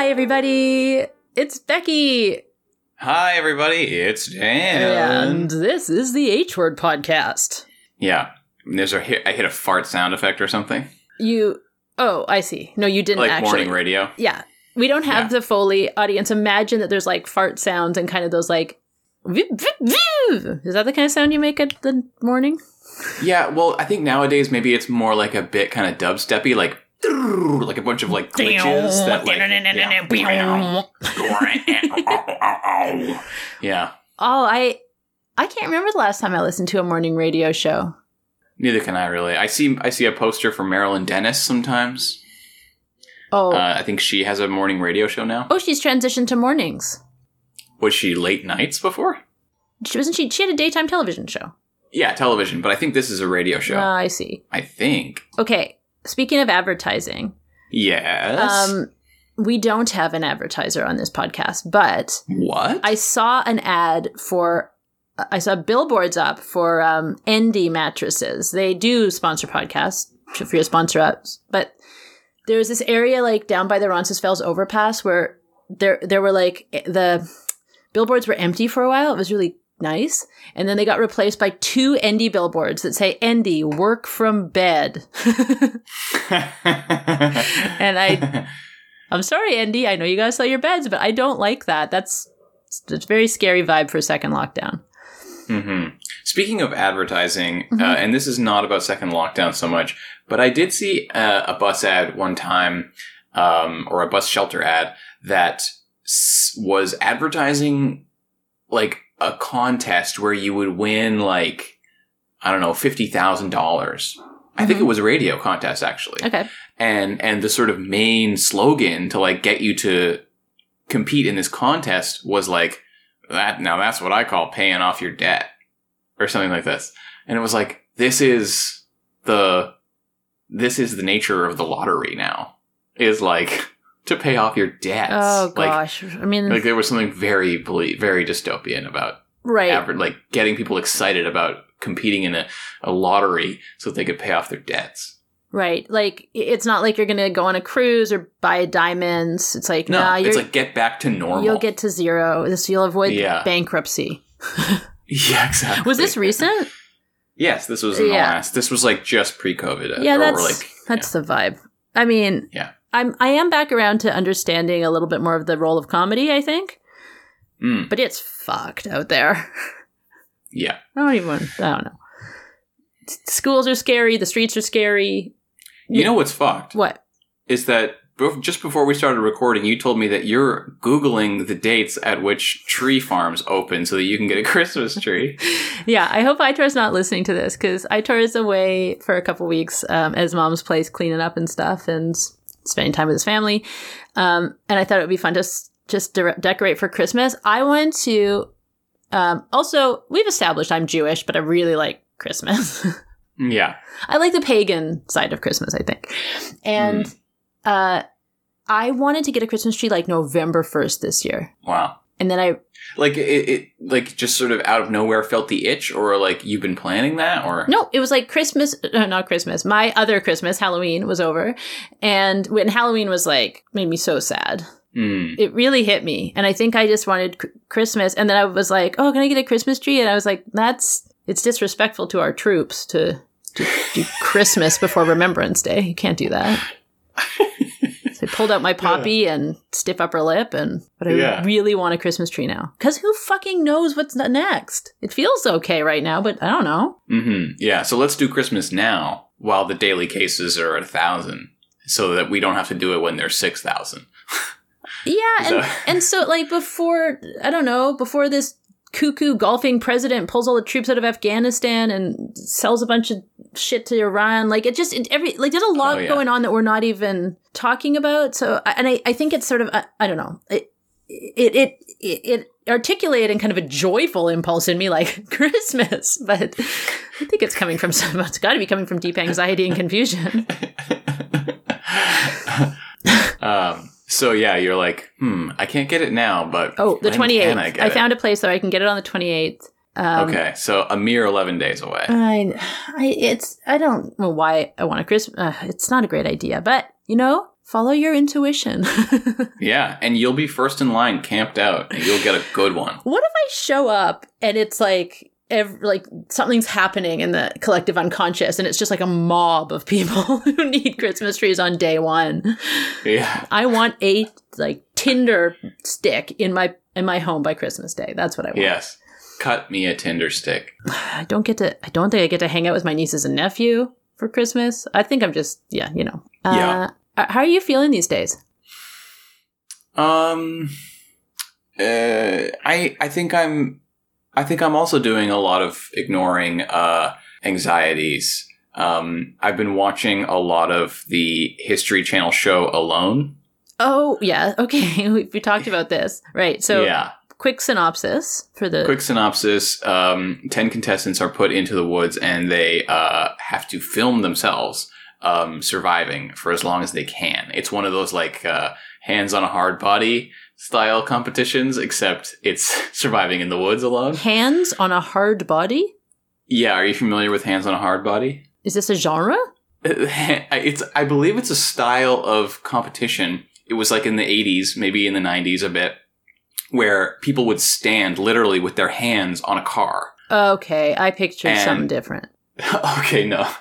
Hi, everybody. It's Becky. Hi, everybody. It's Dan. And this is the H Word Podcast. yeah, there's a hit, I hit a fart sound effect or something, You. Oh, I see. No, you didn't like actually. morning radio. Yeah. We don't have Yeah. the Foley audience. Imagine that there's like fart sounds and kind of those like. Is that the kind of sound you make at the morning? Yeah, well, I think nowadays maybe it's more like a bit kind of dubsteppy, like like a bunch of like glitches that like yeah. yeah. Oh, I. I can't remember the last time I listened to a morning radio show. Neither can I really. I see I see a poster for Marilyn Denis sometimes. Oh. Uh, I think she has a morning radio show now. oh, she's transitioned to mornings. Was she late nights before? She wasn't she? She had a daytime television show. Yeah, television, but I think this is a radio show. Ah, I see. I think. Okay. Speaking of advertising, Yes. um, we don't have an advertiser on this podcast, but what? I saw an ad for. I saw billboards up for um, Endy mattresses. They do sponsor podcasts. If you're sponsor us, but there's this area like down by the Roncesvalles overpass where there there were like the billboards were empty for a while. It was really nice, and then they got replaced by two Endy billboards that say Endy, work from bed." and I I'm sorry, Endy, I know you gotta sell your beds, but I don't like that. That's it's a very scary vibe for a second lockdown. Mm-hmm. Speaking of advertising, Mhm. uh, and this is not about second lockdown so much, but I did see uh, a bus ad one time, um, or a bus shelter ad that s- was advertising like a contest where you would win like I don't know fifty thousand dollars. I think it mm-hmm. was a radio contest actually. Okay. and and the sort of main slogan to like get you to compete in this contest was like that now that's what i call paying off your debt or something like this and it was like this is the this is the nature of the lottery now is like to pay off your debts Oh like gosh. I mean, like there was something very ble- very dystopian about right. average, like getting people excited about competing in a, a lottery so that they could pay off their debts Right. Like it's not like you're gonna go on a cruise or buy diamonds. It's like no nah, it's like get back to normal you'll get to zero. This you'll avoid Yeah. bankruptcy. Yeah, exactly. Was this recent? yes, this was in the last. This was like just pre-COVID. uh, yeah, that's like that's the vibe. I mean, Yeah. I'm I am back around to understanding a little bit more of the role of comedy. I think, mm, but it's fucked out there. yeah. I don't even. I don't know. Schools are scary. The streets are scary. You know what's fucked What? is that just before we started recording, you told me that you're googling the dates at which tree farms open so that you can get a Christmas tree. Yeah, I hope Itor's not listening to this because Itor is away for a couple weeks um, as mom's place cleaning up and stuff and spending time with his family. Um, and I thought it would be fun to s- just de- decorate for Christmas. I want to. Um, also, we've established I'm Jewish, but I really like Christmas. yeah. I like the pagan side of Christmas, I think. And uh, I wanted to get a Christmas tree like November 1st this year. Wow. And then I Like it, it, like just sort of out of nowhere felt the itch, or like you've been planning that, or No, it was like Christmas, uh, not Christmas. My other Christmas, Halloween was over. And when Halloween was like, made me so sad. Mm. It really hit me. And I think I just wanted Christmas. And then I was like, oh, can I get a Christmas tree? And I was like, that's, it's disrespectful to our troops to, to do Christmas before Remembrance Day. You can't do that. So I pulled out my poppy and stiff upper lip, and but I Yeah. really want a Christmas tree now. Because who fucking knows what's next? It feels okay right now, but I don't know. hmm Yeah. So let's do Christmas now while the daily cases are at a thousand, so that we don't have to do it when there's six thousand. Yeah, and, and so like before, I don't know, before this cuckoo golfing president pulls all the troops out of Afghanistan and sells a bunch of shit to Iran, like it just it, every like there's a lot Oh, yeah. going on that we're not even talking about. So and I I think it's sort of I, I don't know it it it it. it articulated in kind of a joyful impulse in me like christmas but i think it's coming from some it's got to be coming from deep anxiety and confusion um, so yeah, you're like, hmm, I can't get it now, but oh the 28th I, I, found a place that i can get it on the 28th um, okay, so a mere eleven days away. I, I, it's, I don't know why I want a Christmas. Uh, it's not a great idea, but you know, Follow your intuition. Yeah, and you'll be first in line, camped out, and you'll get a good one. what if I show up and it's like ev- like something's happening in the collective unconscious and it's just like a mob of people who need Christmas trees on day 1. Yeah, I want a like Tinder stick in my in my home by Christmas Day. That's what I want. yes. Cut me a Tinder stick. I don't get to I don't think I get to hang out with my nieces and nephew for Christmas. I think I'm just yeah, you know. Yeah. Uh, how are you feeling these days? Um, uh, I I think I'm I think I'm also doing a lot of ignoring uh anxieties. Um, I've been watching a lot of the History Channel show Alone. Oh, yeah. Okay. we, we talked about this. Right. So, yeah, quick synopsis for the quick synopsis: um, ten contestants are put into the woods, and they uh, have to film themselves um, surviving for as long as they can. It's one of those like uh, hands on a hard body style competitions, except it's surviving in the woods alone. hands on a hard body. Yeah, are you familiar with hands on a hard body? Is this a genre? It's I believe it's a style of competition. It was like in the 80s, maybe in the 90s a bit, where people would stand literally with their hands on a car. Okay, I pictured And- something different. okay, no.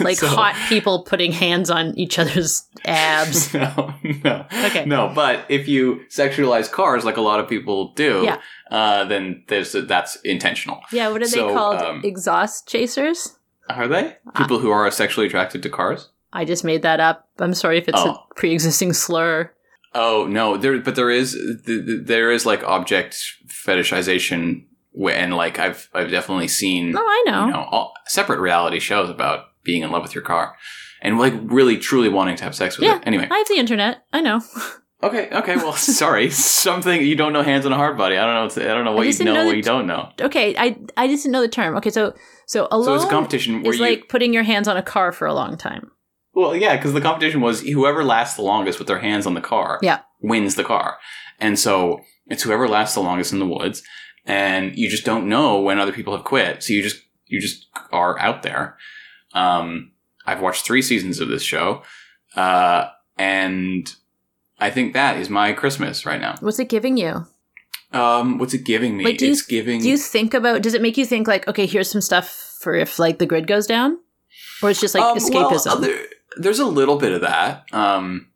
Like So- hot people putting hands on each other's abs. no, no. Okay. No, but if you sexualize cars like a lot of people do, Yeah. uh, then there's that's intentional. Yeah, what are So, they called? um, Exhaust chasers? Are they? People who are sexually attracted to cars? I just made that up. I'm sorry if it's Oh. a pre-existing slur. Oh no, there, but there is th- th- there is like object fetishization, and like I've I've definitely seen Oh, I know. you know all, separate reality shows about being in love with your car, and like really truly wanting to have sex with Yeah. it. Anyway, I have the internet. I know. okay, okay. Well, sorry, something you don't know. Hands on a hard body. I don't know. What I don't know what you know. know what you don't know. Okay, I I just didn't know the term. Okay, so so alone So it's a competition where is you. like putting your hands on a car for a long time. Well, yeah, because the competition was whoever lasts the longest with their hands on the car Yeah. wins the car. And so it's whoever lasts the longest in the woods. And you just don't know when other people have quit. So you just, you just are out there. Um, I've watched three seasons of this show. Uh, and I think that is my Christmas right now. What's it giving you? Um, what's it giving me? Like, do you- it's giving. Do you think about? Does it make you think like, okay, here's some stuff for if like the grid goes down, or it's just like Um, well, escapism? there- there's a little bit of that. Um,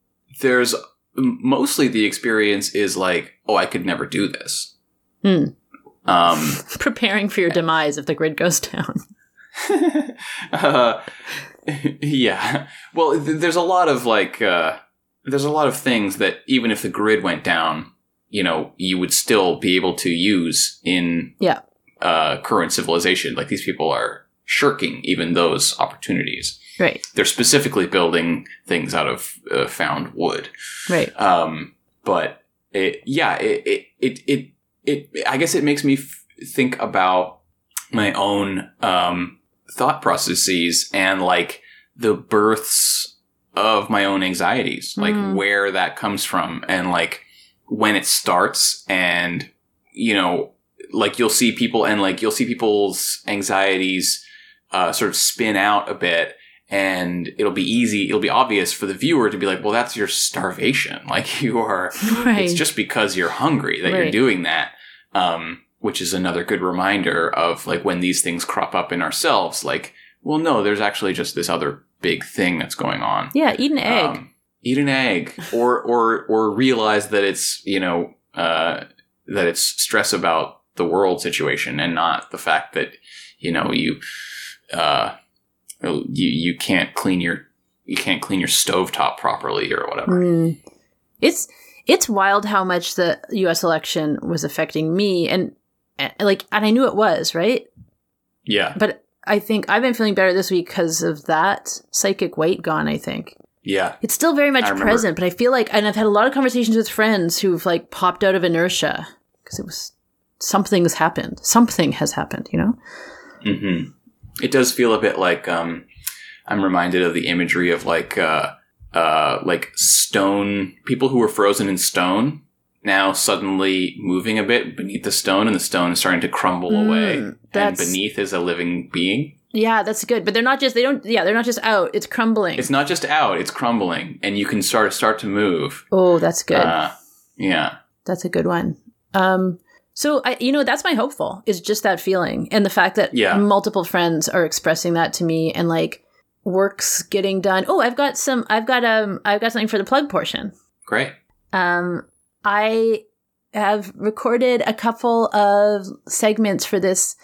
there's mostly the experience is like, oh, I could never do this. Hmm. Um, Preparing for your demise if the grid goes down. uh, yeah. Well, th- there's a lot of like, uh, there's a lot of things that even if the grid went down, you know, you would still be able to use in Yeah. uh, current civilization. Like these people are shirking even those opportunities. Right. They're specifically building things out of uh, found wood. Right. Um, but it, yeah, it, it, it, it, it, I guess it makes me f- think about my own, um, thought processes and like the births of my own anxieties, like Mm. where that comes from and like when it starts and, you know, like you'll see people and like you'll see people's anxieties, uh, sort of spin out a bit and it'll be easy it'll be obvious for the viewer to be like well that's your starvation like you are Right. it's just because you're hungry that you're doing that um, which is another good reminder of like when these things crop up in ourselves like well no there's actually just this other big thing that's going on yeah. Eat an egg. um, eat an egg or or or realize that it's you know uh, that it's stress about the world situation and not the fact that you know you uh, you you can't clean your you can't clean your stovetop properly or whatever. Mm. It's it's wild how much the U.S. election was affecting me, and, and like, and I knew it was right, Yeah, but I think I've been feeling better this week because of that psychic weight gone. I think yeah, it's still very much present, but I feel like, and I've had a lot of conversations with friends who've like popped out of inertia because it was something's happened, something has happened, you know. hmm It does feel a bit like um, I'm reminded of the imagery of like uh, uh, like stone people who were frozen in stone now suddenly moving a bit beneath the stone, and the stone is starting to crumble Mm, away, and beneath is a living being. Yeah, that's good. But they're not just they don't yeah, they're not just out. It's crumbling. It's not just out; it's crumbling, and you can start start to move. oh, that's good. Uh, yeah, that's a good one. Um so I you know, that's my hopeful is just that feeling and the fact that Yeah. multiple friends are expressing that to me and like work's getting done. Oh, I've got some I've got um I've got something for the plug portion. great. Um, I have recorded a couple of segments for this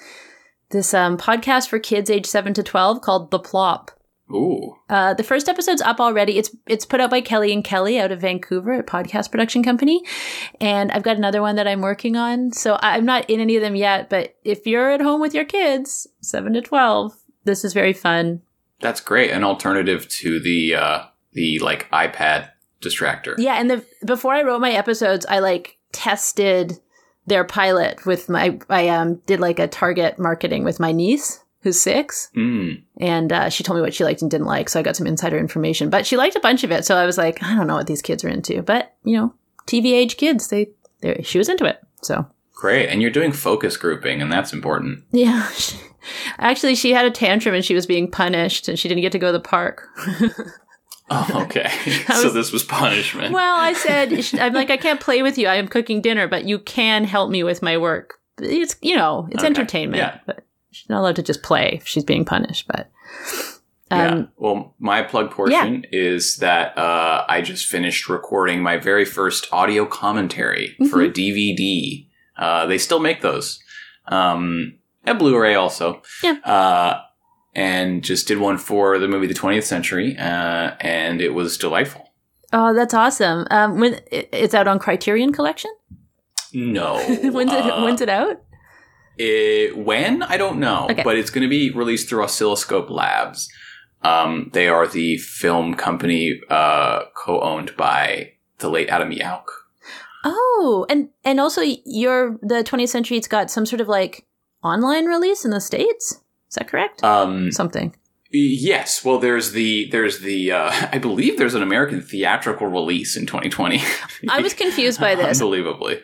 this um, podcast for kids age seven to twelve called The Plop. Ooh, Uh, the first episode's up already. It's it's put out by Kelly and Kelly out of Vancouver, a podcast production company, and I've got another one that I'm working on. So I'm not in any of them yet, but if you're at home with your kids, seven to twelve, this is very fun. That's great. An alternative to the uh, the like iPad distractor. Yeah, and the before I wrote my episodes, I like tested their pilot with my I um did like a target marketing with my niece who's six, Mm. and uh, she told me what she liked and didn't like, so I got some insider information. But she liked a bunch of it, so I was like, I don't know what these kids are into, but you know, TV age kids, they, they she was into it, so Great, and you're doing focus grouping, and that's important. yeah. Actually, she had a tantrum and she was being punished, and she didn't get to go to the park. Oh, okay. That so this was punishment. Well, I said, I'm like, I can't play with you. I am cooking dinner, but you can help me with my work. It's, you know, it's Okay, entertainment. yeah. But she's not allowed to just play if she's being punished. But, yeah. um, Well, my plug portion is that uh, I just finished recording my very first audio commentary for a Mm-hmm. DVD. Uh, they still make those. Um, and Blu-ray also. Yeah. Uh, and just did one for the movie The 20th Century, uh, and it was delightful. oh, that's awesome. Um, when it's out on Criterion Collection? No. when's, it, uh, when's it out? It, when I don't know, Okay. but it's going to be released through Oscilloscope Labs. Um, they are the film company uh, co-owned by the late Adam Yauch. Oh, and, and also your, the 20th century, it's got some sort of like online release in the States. Is that correct? Um, Something. yes, well, there's the there's the uh, I believe there's an American theatrical release in 2020. I was confused by this, unbelievably.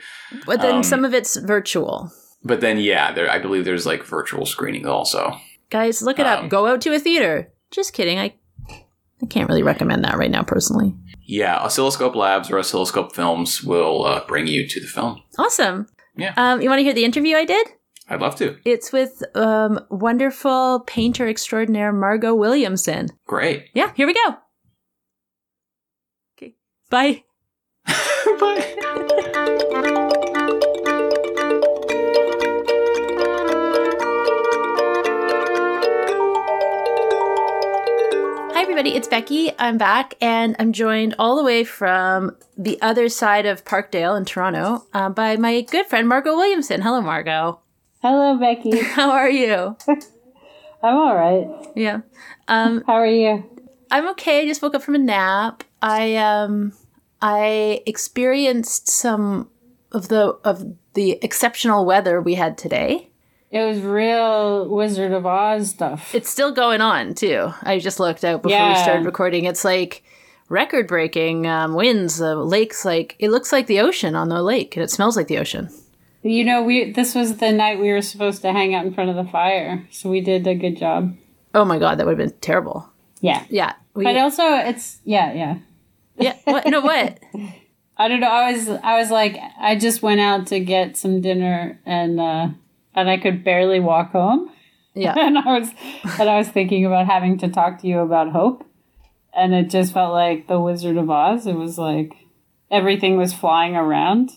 but then um, some of it's virtual. But then, yeah, there I believe there's like virtual screenings also. Guys, look it Um, up. Go out to a theater. Just kidding. I I can't really recommend that right now personally. Yeah, Oscilloscope Labs or Oscilloscope Films will uh, bring you to the film. Awesome. Yeah. Um, you want to hear the interview I did? I'd love to. It's with um, wonderful painter extraordinaire Margaux Williamson. Great. Yeah, here we go. Okay. Bye. Bye. Hi, everybody. It's Becky. I'm back, and I'm joined all the way from the other side of Parkdale in Toronto uh, by my good friend Margaux Williamson. Hello, Margaux. Hello, Becky. How are you? I'm all right. Yeah. Um, How are you? I'm okay. I just woke up from a nap. I um I experienced some of the of the exceptional weather we had today. It was real Wizard of Oz stuff. It's still going on too. I just looked out before we started recording. It's like record breaking um, winds. The lake's like it looks like the ocean on the lake, and it smells like the ocean. You know, we this was the night we were supposed to hang out in front of the fire, so we did a good job. Oh my god, that would have been terrible. Yeah, Yeah. We, but also it's yeah, yeah. yeah. What? No. What? I don't know. I was I was like I just went out to get some dinner and uh and I could barely walk home. Yeah. and I was and I was thinking about having to talk to you about hope, and it just felt like the Wizard of Oz. It was like everything was flying around,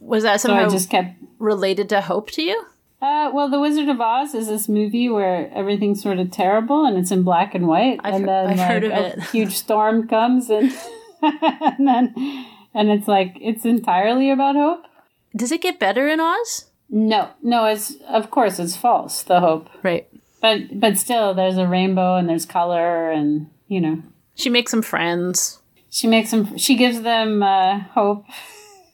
Was that so I just kept. related to hope to you? Uh, well, the Wizard of Oz is this movie where everything's sort of terrible and it's in black and white, I've and then like a huge storm comes and and then and it's like it's entirely about hope. Does it get better in Oz? No, no, it's of course it's false. The hope. Right. But but still, there's a rainbow and there's color and you know She makes some friends. she makes them. She gives them uh, hope.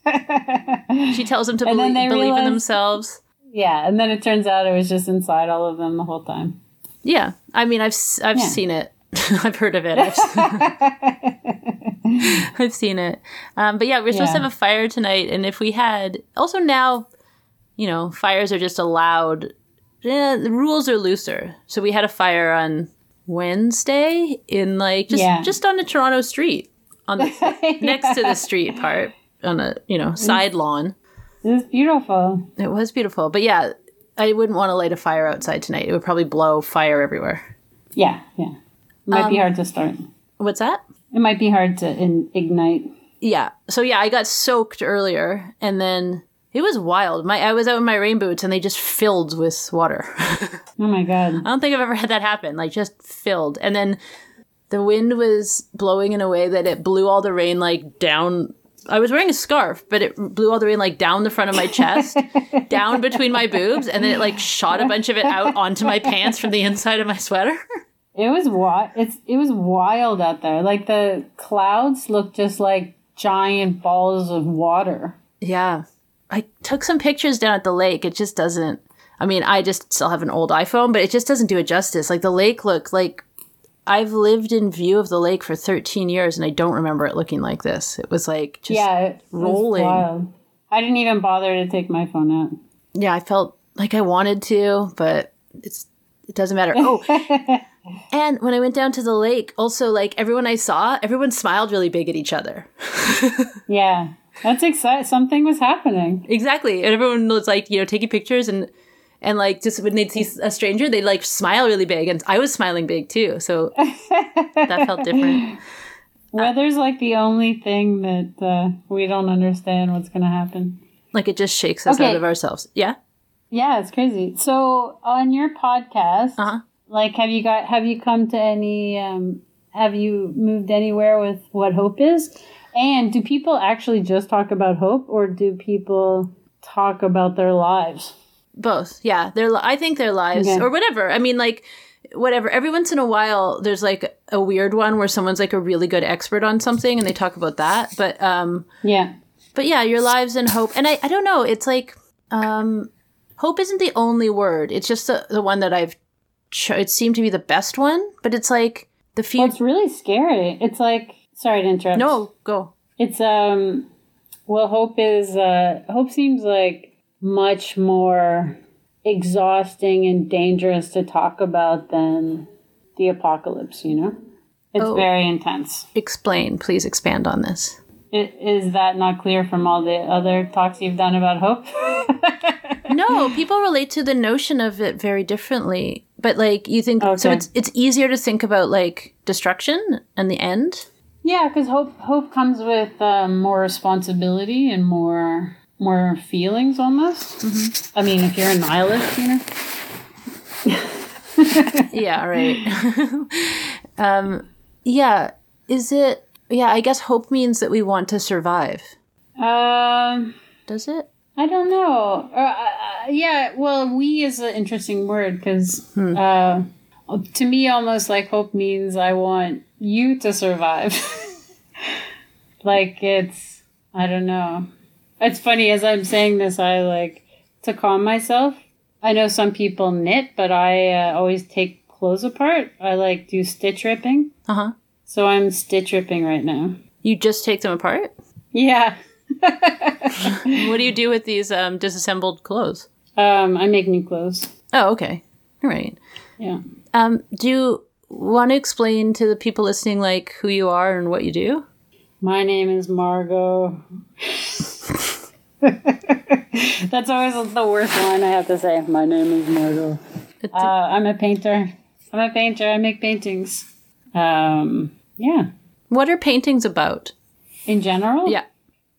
She tells them to And then belie- they believe in themselves. yeah, and then it turns out it was just inside all of them the whole time. Yeah, I mean, I've I've Yeah. seen it. I've heard of it. I've, I've seen it. Um, but yeah, we're supposed to have a fire tonight, and if we had, also now, you know, fires are just allowed yeah, the rules are looser. So we had a fire on Wednesday in like just Yeah. just on a Toronto street on the next to the street part on a you know side lawn. It was beautiful. It was beautiful, but yeah, I wouldn't want to light a fire outside tonight. It would probably blow fire everywhere. Yeah, yeah. It might be Um, hard to start. What's that? It might be hard to in- ignite. Yeah. So yeah, I got soaked earlier, and then it was wild. My I was out in my rain boots, and they just filled with water. Oh my god. I don't think I've ever had that happen. Like just filled, and then the wind was blowing in a way that it blew all the rain like down. I was wearing a scarf, but it blew all the rain like down the front of my chest, down between my boobs, and then it like shot a bunch of it out onto my pants from the inside of my sweater. It was wild. It's it was wild out there. Like the clouds looked just like giant balls of water. Yeah. I took some pictures down at the lake. It just doesn't. I mean, I just still have an old iPhone, but it just doesn't do it justice. Like the lake looked like I've lived in view of the lake for 13 years and I don't remember it looking like this. It was like just yeah, rolling. wild. I didn't even bother to take my phone out. yeah, I felt like I wanted to, but it's it doesn't matter. Oh, and when I went down to the lake, also like everyone I saw, everyone smiled really big at each other. Yeah, that's exciting. Something was happening. Exactly, and everyone was like, you know, taking pictures and and like just when they'd see a stranger, they'd like smile really big, and I was smiling big too. So that felt different. Weather's like the only thing that uh, we don't understand what's going to happen. Like it just shakes us Okay. out of ourselves. Yeah. Yeah, it's crazy. So on your podcast, Uh huh. like, have you got have you come to any? Um, have you moved anywhere with what hope is? And do people actually just talk about hope, or do people talk about their lives? Both. Yeah. Their li- I think their lives Okay. or whatever. I mean, like whatever. Every once in a while, there's like a weird one where someone's like a really good expert on something, and they talk about that. But um, Yeah, but yeah, your lives and hope. And I I don't know. It's like um, hope isn't the only word. It's just the the one that I've. Cho- it seemed to be the best one, but it's like the few. well, it's really scary. It's like sorry to interrupt. no, go. It's um well hope is uh hope seems like much more exhausting and dangerous to talk about than the apocalypse, you know? It's Oh. very intense. Explain, please. Expand on this. I- Is that not clear from all the other talks you've done about hope? no, people relate to the notion of it very differently. But like you think so it's it's easier to think about like destruction and the end. yeah, because hope hope comes with um, more responsibility and more more feelings almost. I mean, if you're a nihilist, you know. yeah, right. um yeah, is it yeah, I guess hope means that we want to survive. Um. Does it? I don't know. Uh, uh, yeah, well, we is an interesting word because uh, to me, almost like hope means I want you to survive. like it's, I don't know. It's funny as I'm saying this, I like to calm myself. I know some people knit, but I uh, always take clothes apart. I like do stitch ripping. Uh-huh. So I'm stitch ripping right now. You just take them apart? Yeah. What do you do with these um disassembled clothes? Um, I make new clothes. Oh, okay. All right. Yeah. Um do you want to explain to the people listening like who you are and what you do? My name is Margaux. That's always the worst line I have to say. My name is Margaux. Uh, I'm a painter. I'm a painter. I make paintings. Um, yeah. what are paintings about? In general, Yeah.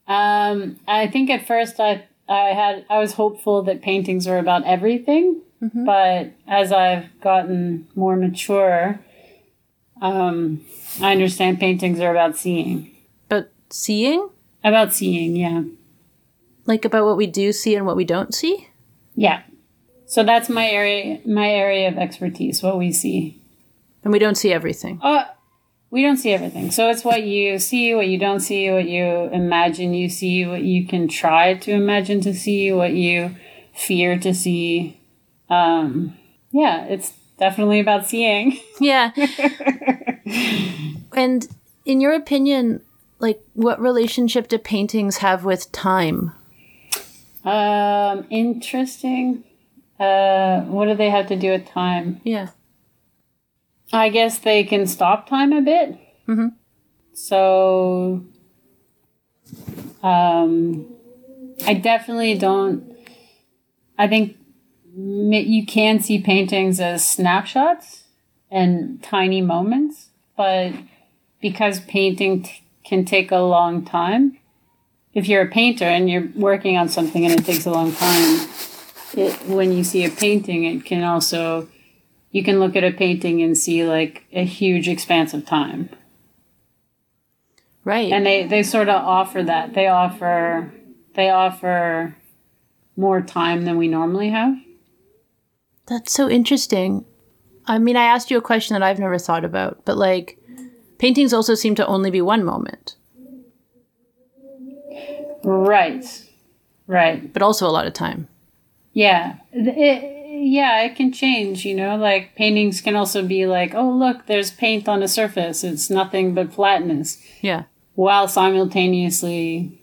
Um, I think at first I I had I was hopeful that paintings were about everything, but as I've gotten more mature, um, I understand paintings are about seeing. But seeing? About seeing, yeah. Like about what we do see and what we don't see? Yeah. So that's my area my area of expertise, what we see. And we don't see everything. Uh we don't see everything. So it's what you see, what you don't see, what you imagine you see, what you can try to imagine to see, what you fear to see. Um yeah, it's definitely about seeing. Yeah. and in your opinion, like what relationship do paintings have with time? Um interesting. Uh, what do they have to do with time? Yeah. I guess they can stop time a bit. Mm-hmm. So, um, I definitely don't. I think you can see paintings as snapshots and tiny moments, but because painting t- can take a long time, if you're a painter and you're working on something and it takes a long time, it, when you see a painting, it can also you can look at a painting and see like a huge expanse of time Right. and they they sort of offer that they offer they offer more time than we normally have That's so interesting. I mean, I asked you a question that I've never thought about, but like paintings also seem to only be one moment, right. Right. But also a lot of time. yeah. It, eh, yeah it can change you know like paintings can also be like oh look there's paint on a surface. It's nothing but flatness. Yeah. while simultaneously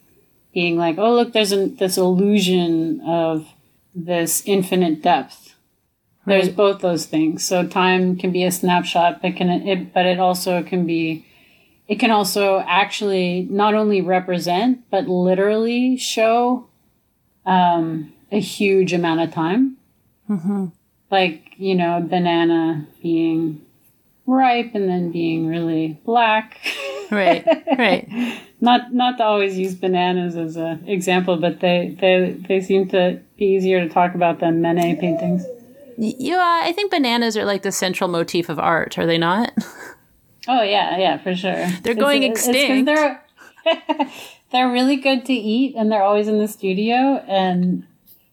being like oh look there's an, this illusion of this infinite depth there's both those things so time can be a snapshot but can it but it also can be it can also actually not only represent but literally show um, a huge amount of time like you know a banana being ripe and then being really black Right. right. not not to always use bananas as an example, but they, they they seem to be easier to talk about than Manet paintings. Yeah, I think bananas are like the central motif of art, are they not? Oh yeah, yeah, for sure. They're going It's- it's extinct. they're they're really good to eat, and they're always in the studio, and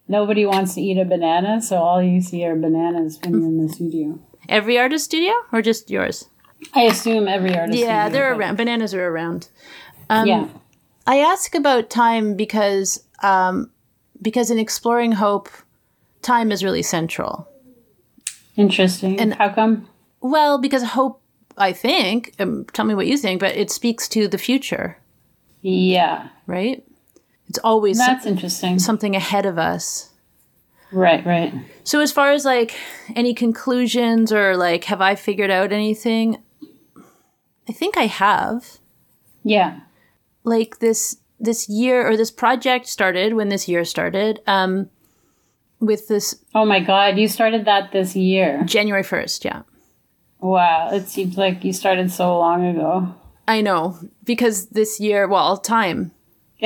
nobody wants to eat a banana, so all you see are bananas when you're in the studio. Every artist studio or just yours? I assume every artist. Yeah, studio, they're around. Bananas are around. Um, yeah, I ask about time because um, because in exploring hope, time is really central. Interesting. And how come? Well, because hope, I think, um, tell me what you think, but it speaks to the future, Yeah, right? It's always that's interesting. something ahead of us. Right, right. So, as far as like any conclusions or like, have I figured out anything? I think I have. Yeah, Like this this year or this project started when this year started. Um, with this Oh my god, you started that this year. January first, yeah. Wow, it seems like you started so long ago. I know because this year, well, time.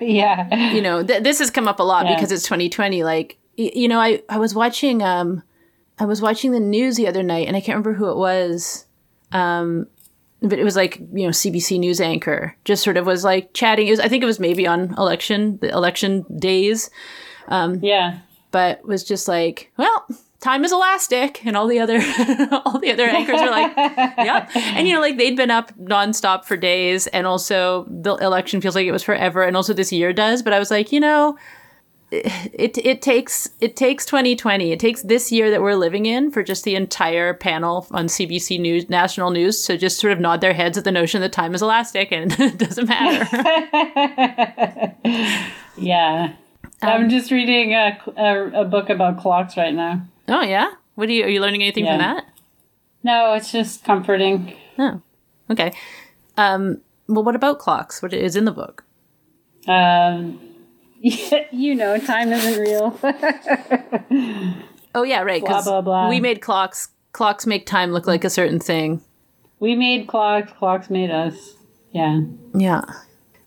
yeah. you know th- this has come up a lot Yeah. because it's 2020 like y- you know i i was watching um i was watching the news the other night and i can't remember who it was um but it was like you know cbc news anchor just sort of was like chatting it was i think it was maybe on election the election days Um, yeah. but was just like well time is elastic. And all the other all the other anchors were like yep and you know like they'd been up nonstop for days. And also the election feels like it was forever. And also this year does. But i was like you know it it takes it takes 2020 it takes this year that we're living in for just the entire panel on CBC News national news to just sort of nod their heads at the notion that time is elastic and it doesn't matter. Yeah. Um, I'm just reading a, a, a book about clocks right now. oh yeah what are you are you learning anything from that No, it's just comforting. Oh, okay. Um, well, what about clocks? What is in the book? Um, you know, time isn't real. Oh, yeah, right. Blah, blah, blah. We made clocks. Clocks make time look like a certain thing. we made clocks, clocks made us. Yeah. Yeah.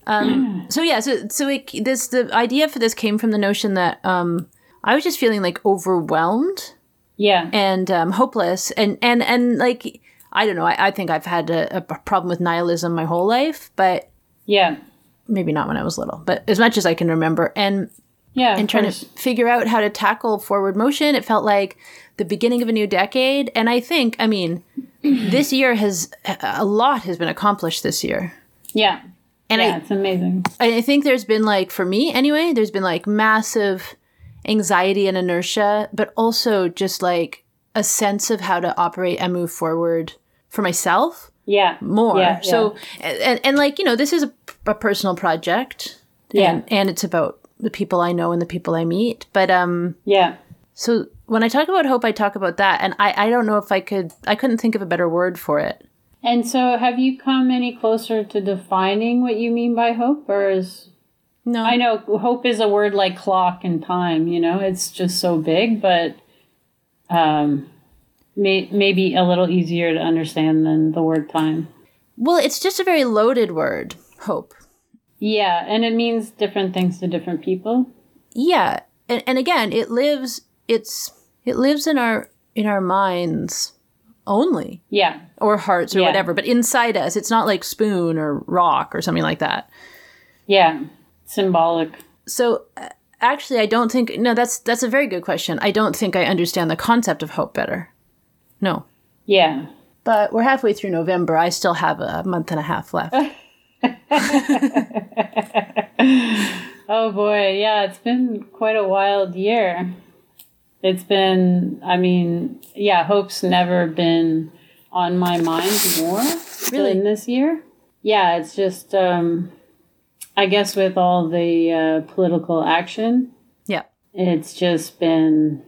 Um, so yeah, so so it, this the idea for this came from the notion that um, I was just feeling like overwhelmed Yeah. and um, hopeless, and and and like I don't know. I, I think I've had a, a problem with nihilism my whole life, but Yeah. maybe not when I was little, but as much as I can remember. And Yeah. and trying to figure out how to tackle forward motion. It felt like the beginning of a new decade. And I think, I mean, this year has a lot has been accomplished this year. Yeah. And yeah, it's amazing. I, I think there's been like, for me anyway, there's been like massive anxiety and inertia, but also just like a sense of how to operate and move forward for myself Yeah. more. Yeah, so, and, and like, you know, this is a, a personal project. Yeah. And, and it's about the people I know and the people I meet. But, um, Yeah. So when I talk about hope, I talk about that, and I I don't know if I could I couldn't think of a better word for it. And so, have you come any closer to defining what you mean by hope, or is No, I know hope is a word like clock and time. You know, it's just so big, but um, may, maybe a little easier to understand than the word time. Well, it's just a very loaded word, hope. Yeah, and it means different things to different people. Yeah, and and again, it lives. It's it lives in our in our minds only, Yeah, or hearts, or Yeah. whatever. But inside us, it's not like spoon or rock or something like that. yeah, symbolic. So uh, actually, I don't think. No, that's that's a very good question. I don't think I understand the concept of hope better. No, Yeah, but we're halfway through November. I still have a month and a half left. Oh boy, yeah, it's been quite a wild year. It's been, I mean, yeah, hope's never been on my mind more Really? than this year. Yeah, it's just, um, I guess with all the uh, political action, yeah. it's just been,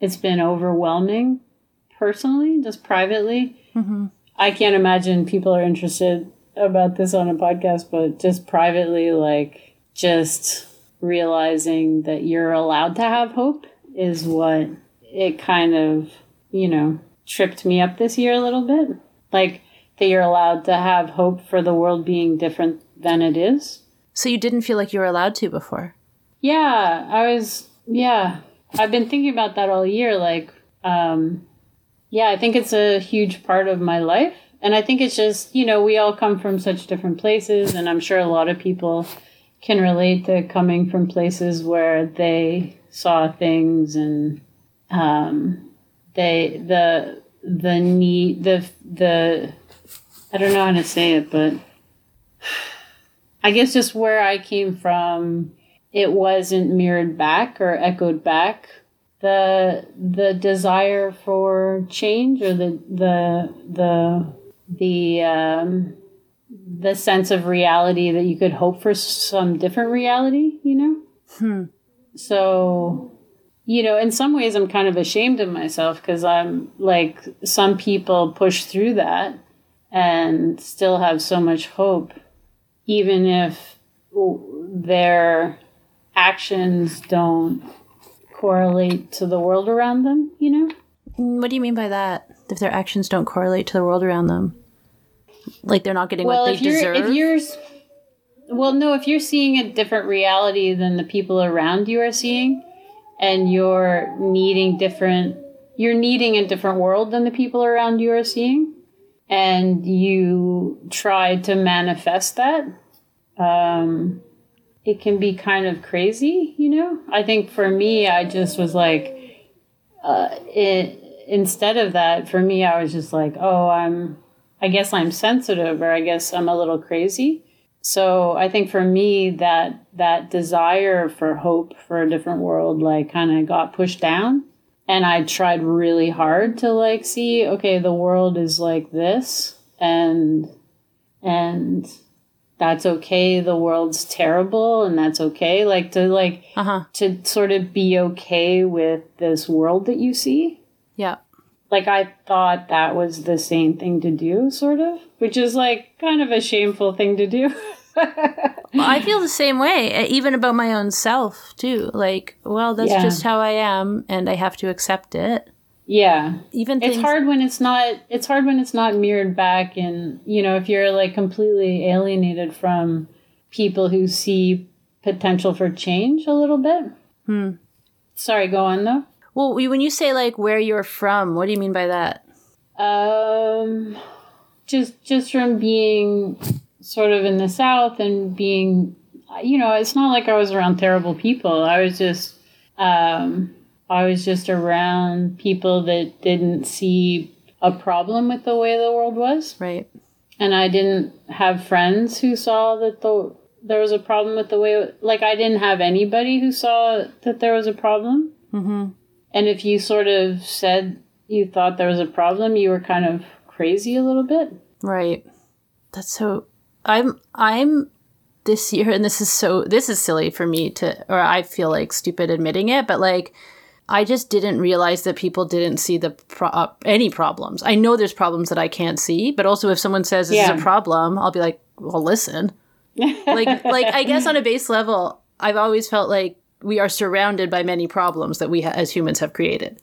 it's been overwhelming personally, just privately. I can't imagine people are interested about this on a podcast, but just privately, like just realizing that you're allowed to have hope is what it kind of, you know, tripped me up this year a little bit. Like that you're allowed to have hope for the world being different than it is. So you didn't feel like you were allowed to before. Yeah, I was. Yeah, I've been thinking about that all year. Like, um, yeah, I think it's a huge part of my life, and I think it's just you know we all come from such different places, and I'm sure a lot of people can relate to coming from places where they saw things and um, they the the need the the I don't know how to say it, but I guess just where I came from it wasn't mirrored back or echoed back the the desire for change or the the the the um, the sense of reality that you could hope for some different reality, you know. So, you know, in some ways, I'm kind of ashamed of myself because I'm like some people push through that and still have so much hope, even if their actions don't correlate to the world around them, you know? What do you mean by that? If their actions don't correlate to the world around them, like they're not getting Well, what they if deserve. if you're well, no, if you're seeing a different reality than the people around you are seeing, and you're needing different, you're needing a different world than the people around you are seeing, and you try to manifest that, um, it can be kind of crazy, you know. I think for me, I just was like, uh, it, instead of that, for me, I was just like, oh, I'm I guess I'm sensitive or I guess I'm a little crazy. So I think for me that that desire for hope for a different world like kind of got pushed down and I tried really hard to like see okay the world is like this and and that's okay the world's terrible and that's okay like to like uh huh. to sort of be okay with this world that you see Yeah. Like I thought that was the same thing to do, sort of, which is like kind of a shameful thing to do. Well, I feel the same way, even about my own self too. Like, well, that's Yeah. just how I am, and I have to accept it. yeah, Even things, it's hard when it's not. It's hard when it's not mirrored back, and you know, if you're like completely alienated from people who see potential for change a little bit. Hmm. Sorry, go on though. Well, when you say like where you're from, what do you mean by that? Um, just just from being sort of in the South and being, you know, it's not like I was around terrible people. I was just, um, I was just around people that didn't see a problem with the way the world was, Right. and I didn't have friends who saw that the there was a problem with the way. Like I didn't have anybody who saw that there was a problem. Mm-hmm. And if you sort of said you thought there was a problem, you were kind of crazy a little bit. Right. That's so. I'm. I'm this year, and this is so. This is silly for me to, or I feel like stupid admitting it, but like, I just didn't realize that people didn't see the pro- uh, any problems. I know there's problems that I can't see, but also if someone says this Yeah. is a problem, I'll be like, "Well, listen." like like I guess on a base level, I've always felt like we are surrounded by many problems that we ha- as humans have created.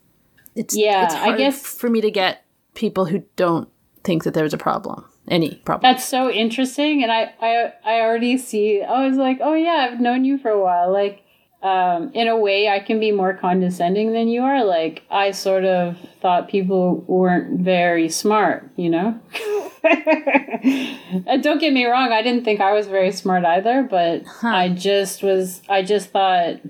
It's Yeah, it's I hard guess- for me to get people who don't think that there's a problem, any problem. That's so interesting, and I, I, I already see. I was like, oh yeah, I've known you for a while. Like, um, in a way, I can be more condescending than you are. Like, I sort of thought people weren't very smart, you know. and don't get me wrong, I didn't think I was very smart either, but I just was. I just thought.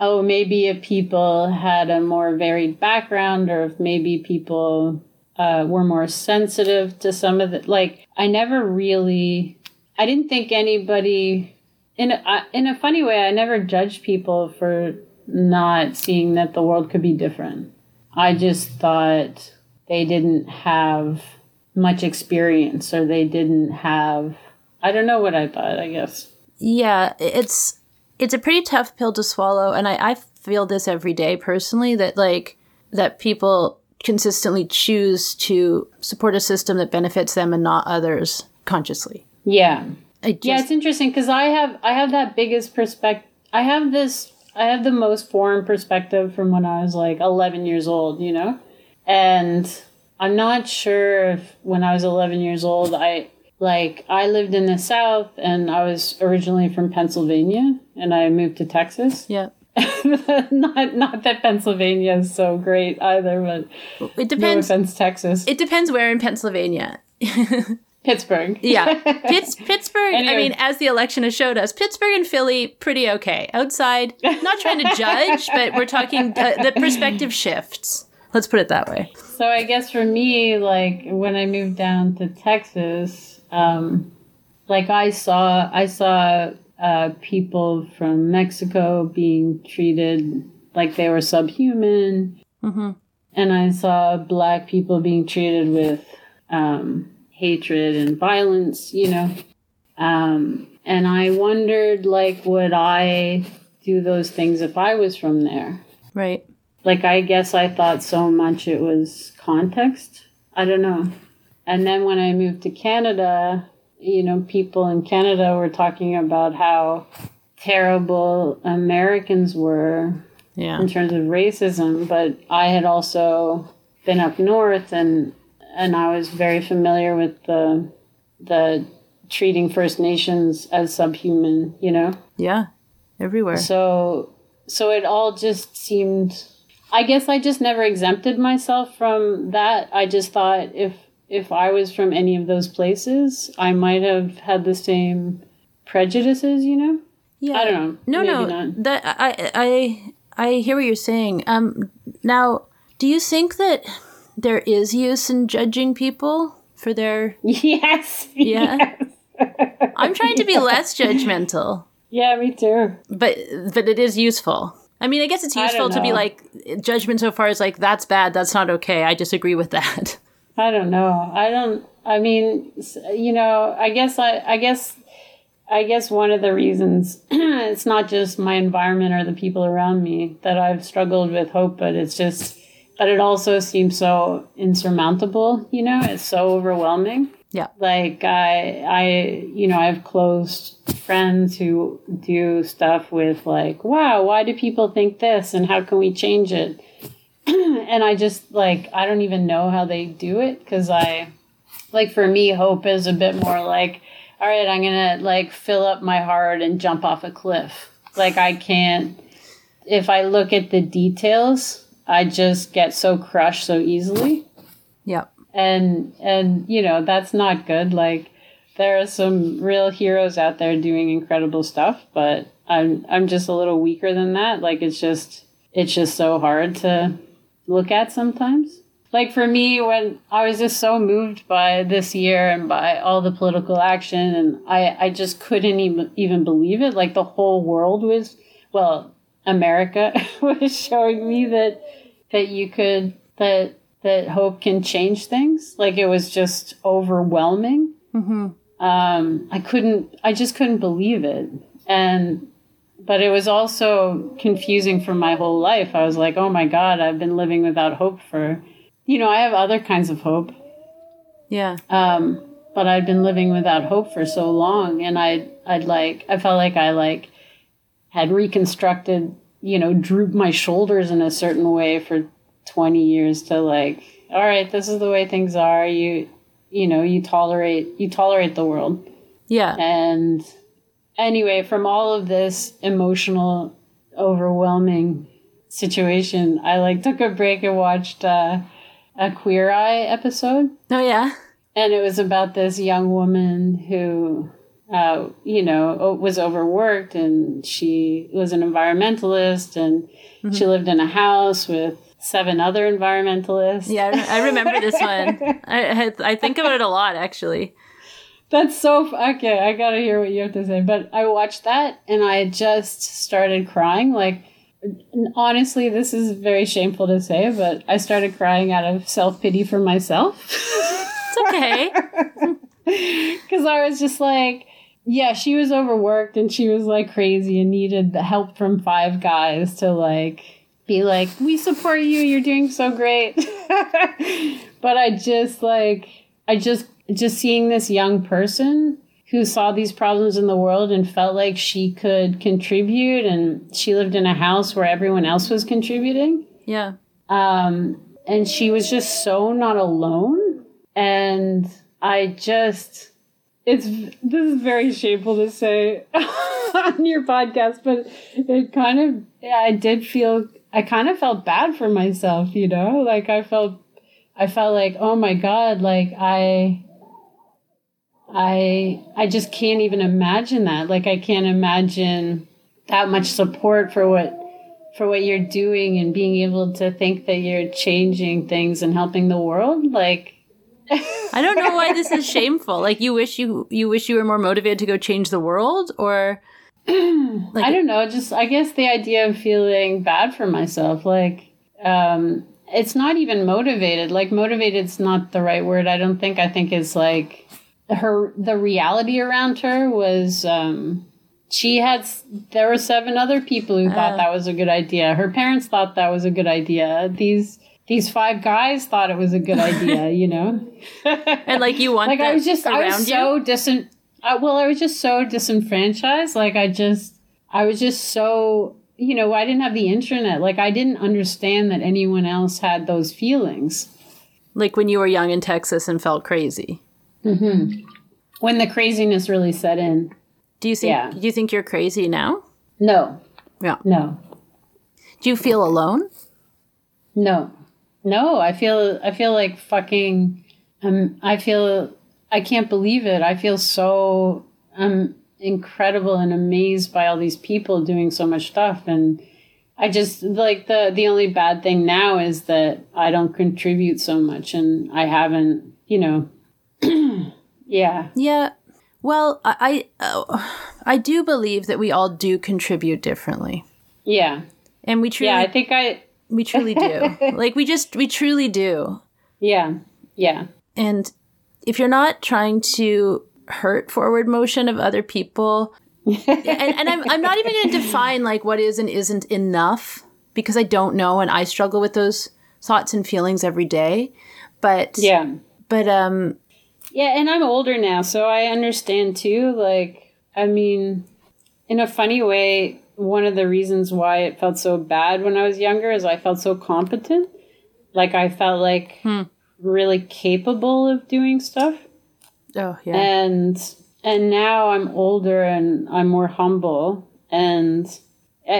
Oh, maybe if people had a more varied background, or if maybe people uh, were more sensitive to some of the like i never really i didn't think anybody in a, in a funny way i never judged people for not seeing that the world could be different. I just thought they didn't have much experience or they didn't have i don't know what i thought i guess. Yeah, it's it's a pretty tough pill to swallow, and I, I feel this every day personally that like that people consistently choose to support a system that benefits them and not others consciously. yeah just, yeah it's interesting because i have i have that biggest perspective i have this i have the most foreign perspective from when i was like 11 years old you know and i'm not sure if when i was 11 years old i like i lived in the south and i was originally from pennsylvania and i moved to texas yeah. not not that pennsylvania is so great either but It depends. no offense texas it depends where in Pennsylvania. pittsburgh Yeah, Pitts, Pittsburgh. I mean, as the election has showed us, Pittsburgh and Philly pretty okay. Outside, not trying to judge, but we're talking uh, the perspective shifts. Let's put it that way. So I guess for me, like when I moved down to Texas, um, like I saw, I saw uh, people from Mexico being treated like they were subhuman, Mm-hmm. and I saw black people being treated with um, hatred and violence. You know, um, and I wondered, like, would I do those things if I was from there? Right. like I guess I thought so much it was context. I don't know. And then when I moved to Canada, you know, people in Canada were talking about how terrible Americans were Yeah. in terms of racism, but I had also been up north and and I was very familiar with the the treating First Nations as subhuman, you know. Yeah. Everywhere. So so it all just seemed I guess I just never exempted myself from that. I just thought if if I was from any of those places, I might have had the same prejudices, you know? Yeah. I don't know. No, no. not. That I I I hear what you're saying. Um now, do you think that there is use in judging people for their Yes. Yeah. yes. I'm trying to be less judgmental, Yeah, me too. but but it is useful. I mean, I guess it's useful to be like judgment so far as like that's bad, that's not okay. I disagree with that. I don't know. I don't. I mean, you know, I guess I. I guess. I guess one of the reasons it's not just my environment or the people around me that I've struggled with hope, but it's just. But it also seems so insurmountable. You know, it's so overwhelming. Yeah. Like I, I, you know, I have close friends who do stuff with like, wow, why do people think this, and how can we change it? and I just like I don't even know how they do it because I like for me hope is a bit more like all right I'm gonna like fill up my heart and jump off a cliff like I can't if I look at the details I just get so crushed so easily. Yeah. and and you know that's not good. Like there are some real heroes out there doing incredible stuff but i'm i'm just a little weaker than that. Like it's just it's just so hard to look at sometimes. Like for me when i was just so moved by this year and by all the political action and i i just couldn't even even believe it. Like the whole world was well america was showing me that that you could that that hope can change things. Like it was just overwhelming. Mm-hmm. Um, I couldn't, I just couldn't believe it. And but it was also confusing for my whole life. I was like, oh my God, I've been living without hope for, you know, I have other kinds of hope. Yeah. Um, but I'd been living without hope for so long. And I'd, I'd like, I felt like I like had reconstructed, you know, droop my shoulders in a certain way for 20 years to like, all right, this is the way things are. You, you know, you tolerate, you tolerate the world. Yeah. And anyway, from all of this emotional, overwhelming situation, I like took a break and watched uh, a Queer Eye episode. Oh yeah. And it was about this young woman who, uh, you know, was overworked and she was an environmentalist and she lived in a house with seven other environmentalists. Yeah, I remember this one. I, I think about it a lot actually. That's so okay. I gotta hear what you have to say. But I watched that and I just started crying. Like, honestly, this is very shameful to say, but I started crying out of self pity for myself. It's okay. Because I was just like, yeah, she was overworked and she was like crazy and needed the help from five guys to like be like, we support you. You're doing so great. but I just like, I just, just seeing this young person who saw these problems in the world and felt like she could contribute and she lived in a house where everyone else was contributing. yeah. Um, and she was just so not alone. And I just, it's, this is very shameful to say on your podcast, but it kind of, I did feel, I kind of felt bad for myself, you know? Like I felt, I felt like, oh my God, like I, I, I just can't even imagine that. Like I can't imagine that much support for what for what you're doing and being able to think that you're changing things and helping the world like I don't know why this is shameful. Like you wish you you wish you were more motivated to go change the world or like i don't know. Just i guess the idea of feeling bad for myself like um it's not even motivated. Like motivated's not the right word i don't think. I think it's like her the reality around her was um she had there were seven other people who thought Uh. that was a good idea. Her parents thought that was a good idea. These these five guys thought it was a good idea you know and like you want like I was just I was you? so disin uh, well I was just so disenfranchised like I just I was just so you know I didn't have the internet like I didn't understand that anyone else had those feelings like when you were young in Texas and felt crazy. when the craziness really set in Do you think Yeah. do you think you're crazy now? no Yeah. no Do you feel alone? no no I feel I feel like fucking um I feel I can't believe it I feel so um incredible and amazed by all these people doing so much stuff and I just like the the only bad thing now is that I don't contribute so much and I haven't, you know. yeah. Yeah. Well, I I, uh, I do believe that we all do contribute differently. Yeah. And we truly Yeah, I think I we truly do. like we just we truly do. yeah. Yeah. And if you're not trying to hurt forward motion of other people, and, and I'm, I'm not even going to define like what is and isn't enough because I don't know and I struggle with those thoughts and feelings every day. But Yeah. but um Yeah, and I'm older now, so I understand too. Like, I mean, in a funny way, one of the reasons why it felt so bad when I was younger is I felt so competent. Like, I felt like hmm. really capable of doing stuff. oh yeah. And and now I'm older and I'm more humble. And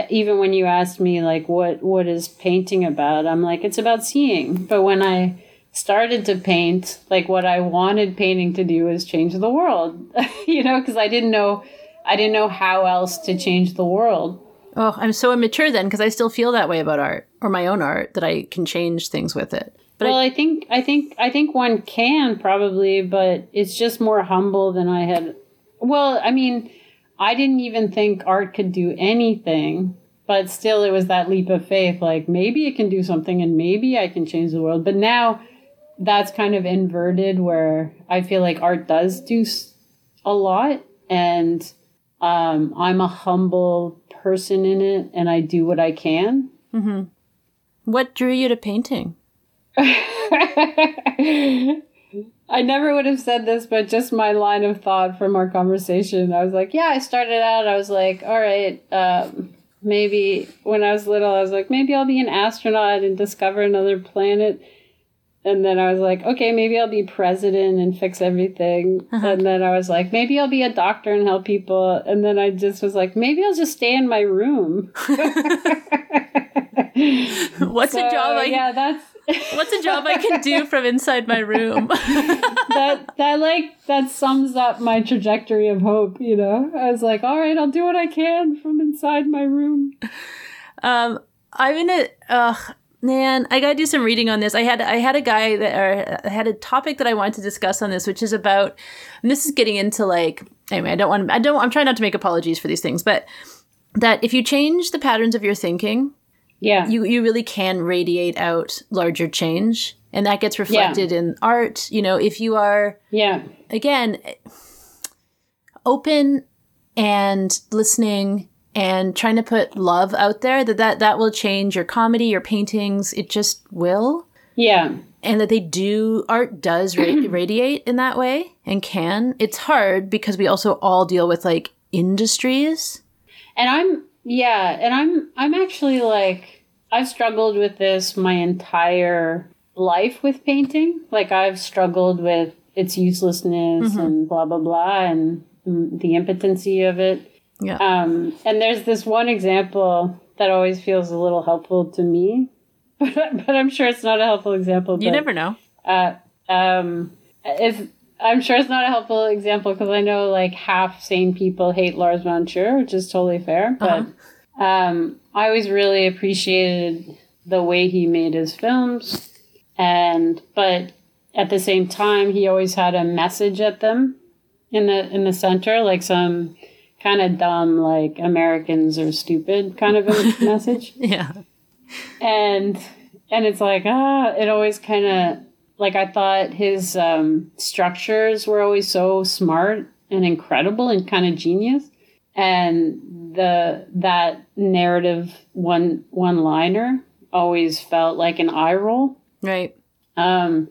even when you ask me like what what is painting about, I'm like it's about seeing. But when I started to paint, like what I wanted painting to do is change the world. you know, because I didn't know I didn't know how else to change the world. oh, I'm so immature then because I still feel that way about art or my own art that I can change things with it. But well, I, I think I think I think one can probably, but it's just more humble than I had. Well, I mean, I didn't even think art could do anything, but still, it was that leap of faith. Like maybe it can do something, and maybe I can change the world. But now, that's kind of inverted, where I feel like art does do a lot, and um, I'm a humble person in it and I do what I can. What drew you to painting? I never would have said this, but just my line of thought from our conversation. I was like, yeah, I started out, I was like, all right, um, maybe when I was little, I was like, maybe I'll be an astronaut and discover another planet. And then I was like, okay, maybe I'll be president and fix everything. And then I was like, maybe I'll be a doctor and help people. And then I just was like, maybe I'll just stay in my room. What's a job I yeah, that's What's a job I can do from inside my room? that that like that sums up my trajectory of hope, you know. I was like, all right, I'll do what I can from inside my room. um, I'm in a. Uh, man, I gotta do some reading on this. I had I had a guy that or I had a topic that I wanted to discuss on this, which is about. And this is getting into like anyway. I don't want. I don't. I'm trying not to make apologies for these things, but that if you change the patterns of your thinking, Yeah. you you really can radiate out larger change, and that gets reflected in art. You know, if you are yeah. again open and listening and trying to put love out there that that, that will change your comedy your paintings it just will Yeah. and that they do art does ra- radiate in that way and can it's hard because we also all deal with like industries And I'm yeah, and I'm I'm actually like I've struggled with this my entire life with painting. Like I've struggled with its uselessness and blah blah blah and mm, the impotency of it. Yeah Um, and there's this one example that always feels a little helpful to me, but, but I'm sure it's not a helpful example. you but, never know Uh, um, if I'm sure it's not a helpful example because I know like half sane people hate Lars von Trier, which is totally fair. But um, I always really appreciated the way he made his films, and but at the same time, he always had a message at them in the in the center, like some kind of dumb, like Americans are stupid kind of a message. Yeah. And and it's like ah it always kind of like i thought his um structures were always so smart and incredible and kind of genius. And the that narrative one one liner always felt like an eye roll. Right. Um,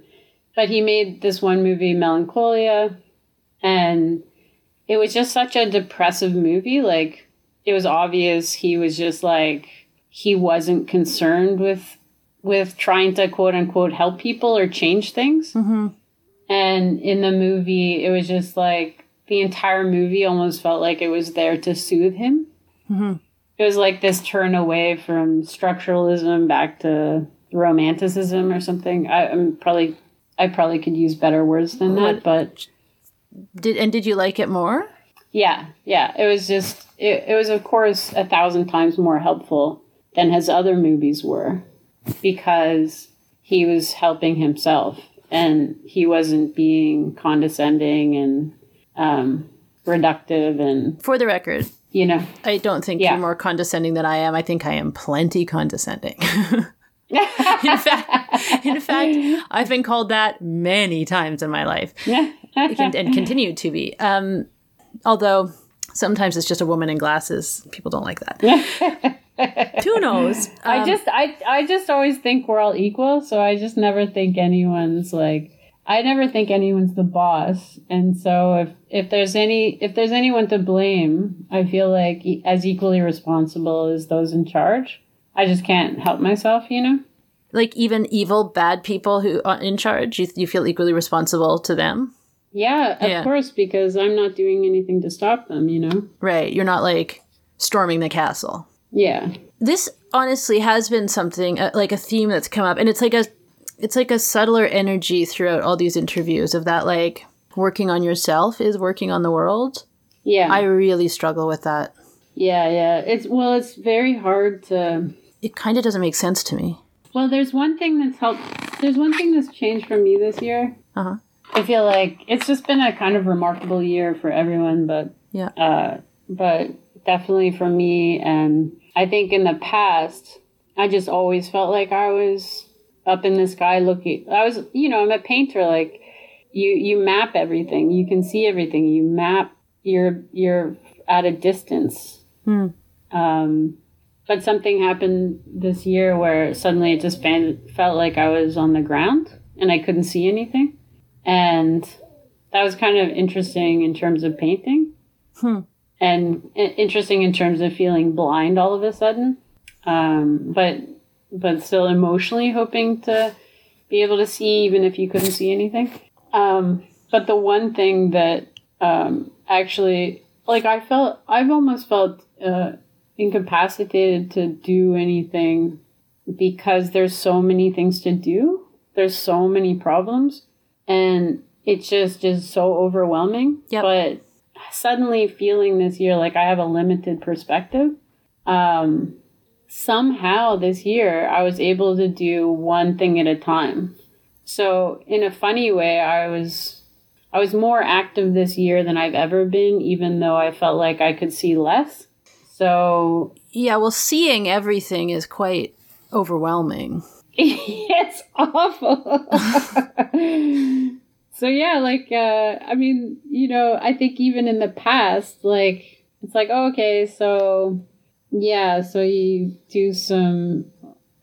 but he made this one movie, Melancholia, and it was just such a depressive movie. Like, it was obvious he was just like, he wasn't concerned with with trying to quote unquote help people or change things. mm-hmm. And in the movie, it was just like the entire movie almost felt like it was there to soothe him. Mhm. It was like this turn away from structuralism back to romanticism or something. I, I'm probably, I probably could use better words than that, but did and did you like it more yeah, yeah, it was just, it, it was of course a thousand times more helpful than his other movies were because he was helping himself and he wasn't being condescending and um, reductive and, for the record you know, I don't think Yeah. you're more condescending than I am. I think I am plenty condescending. in fact, in fact, I've been called that many times in my life, and, and continue to be. Um, although sometimes it's just a woman in glasses. People don't like that. Who knows? I Um, just I I just always think we're all equal, so I just never think anyone's like I never think anyone's the boss. And so if if there's any if there's anyone to blame, I feel like as equally responsible as those in charge. I just can't help myself, you know. like even evil, bad people who are in charge. You, you feel equally responsible to them, Yeah, of Yeah. course, because I'm not doing anything to stop them, you know. right? You're not like storming the castle. Yeah. this honestly has been something uh, like a theme that's come up and it's like a it's like a subtler energy throughout all these interviews of that like working on yourself is working on the world Yeah. i really struggle with that yeah, yeah. It's well, it's very hard to it kind of doesn't make sense to me Well, there's one thing that's helped. There's one thing that's changed for me this year. Uh-huh. I feel like it's just been a kind of remarkable year for everyone, but Yeah. uh, but definitely for me. And I think in the past, I just always felt like I was up in the sky looking. I was, you know, I'm a painter. Like you, you map everything. You can see everything. You map. You're you're at a distance. Hmm. Um, but something happened this year where suddenly it just felt like I was on the ground and I couldn't see anything. And that was kind of interesting in terms of painting. Hmm. And interesting in terms of feeling blind all of a sudden. Um, but but still emotionally hoping to be able to see even if you couldn't see anything. Um, but the one thing that um, actually, like, I felt, I've almost felt uh, incapacitated to do anything because there's so many things to do. There's so many problems, and it just is so overwhelming. Yep. But suddenly feeling this year like I have a limited perspective. Um, somehow this year I was able to do one thing at a time. So in a funny way, I was I was more active this year than I've ever been, even though I felt like I could see less. So Yeah, well, seeing everything is quite overwhelming. it's awful. so yeah, like uh I mean, you know, I think even in the past, like it's like, oh, okay, so yeah, so you do some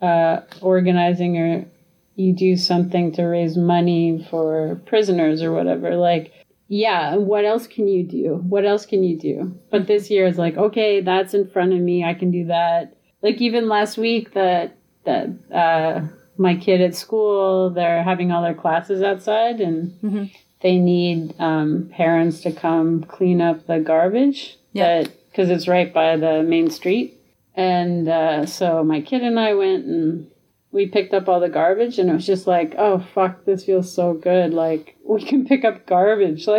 uh organizing or you do something to raise money for prisoners or whatever. Like yeah, what else can you do? What else can you do? But this year is like, okay, that's in front of me. I can do that. Like even last week that that uh my kid at school, they're having all their classes outside and Mhm. they need um, parents to come clean up the garbage Yeah. because it's right by the main street. And uh, so my kid and I went and we picked up all the garbage and it was just like, oh, fuck, this feels so good. Like, we can pick up garbage.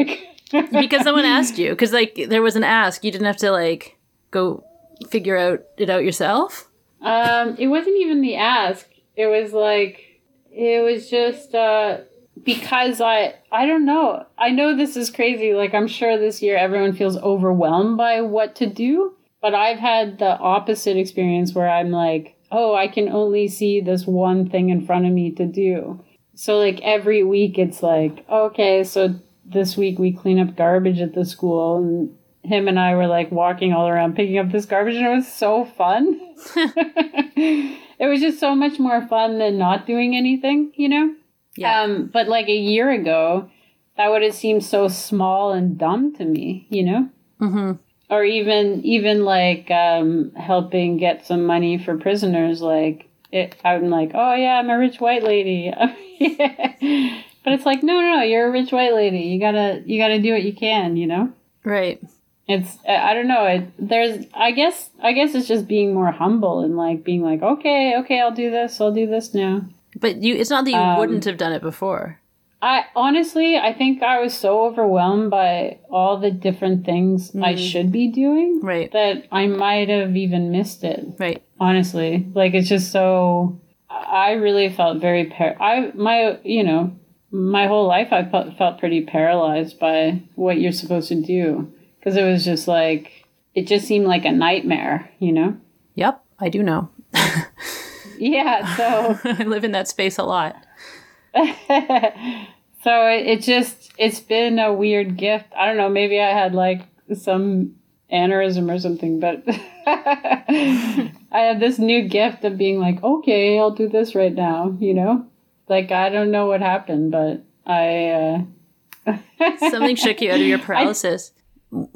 Like, because someone asked you because like there was an ask you didn't have to like go figure out it out yourself Um, it wasn't even the ask. It was like it was just uh because I I don't know. I know this is crazy. Like I'm sure this year everyone feels overwhelmed by what to do, but I've had the opposite experience where I'm like, "Oh, I can only see this one thing in front of me to do." So like every week it's like, "Okay, so this week we clean up garbage at the school and him and I were like walking all around picking up this garbage and it was so fun. it was just so much more fun than not doing anything, you know? Yeah. Um, but like a year ago, that would have seemed so small and dumb to me, you know? mm-hmm. Or even even like um, helping get some money for prisoners, like it, I'm like, oh yeah, I'm a rich white lady. but it's like, no, no, no, you're a rich white lady. You gotta you gotta do what you can, you know. right It's I don't know. It, there's I guess I guess it's just being more humble and like being like okay okay I'll do this I'll do this now. but you it's not that you Um, wouldn't have done it before I honestly I think I was so overwhelmed by all the different things I should be doing right that I might have even missed it. right Honestly, like it's just so. I really felt very par. I my you know my whole life I felt felt pretty paralyzed by what you're supposed to do because it was just like it just seemed like a nightmare, you know. yep i do know Yeah, so i live in that space a lot so it, it just it's been a weird gift. I don't know, maybe I had like some aneurysm or something, but I had this new gift of being like, okay, I'll do this right now, you know? Like I don't know what happened, but I uh something shook you out of your paralysis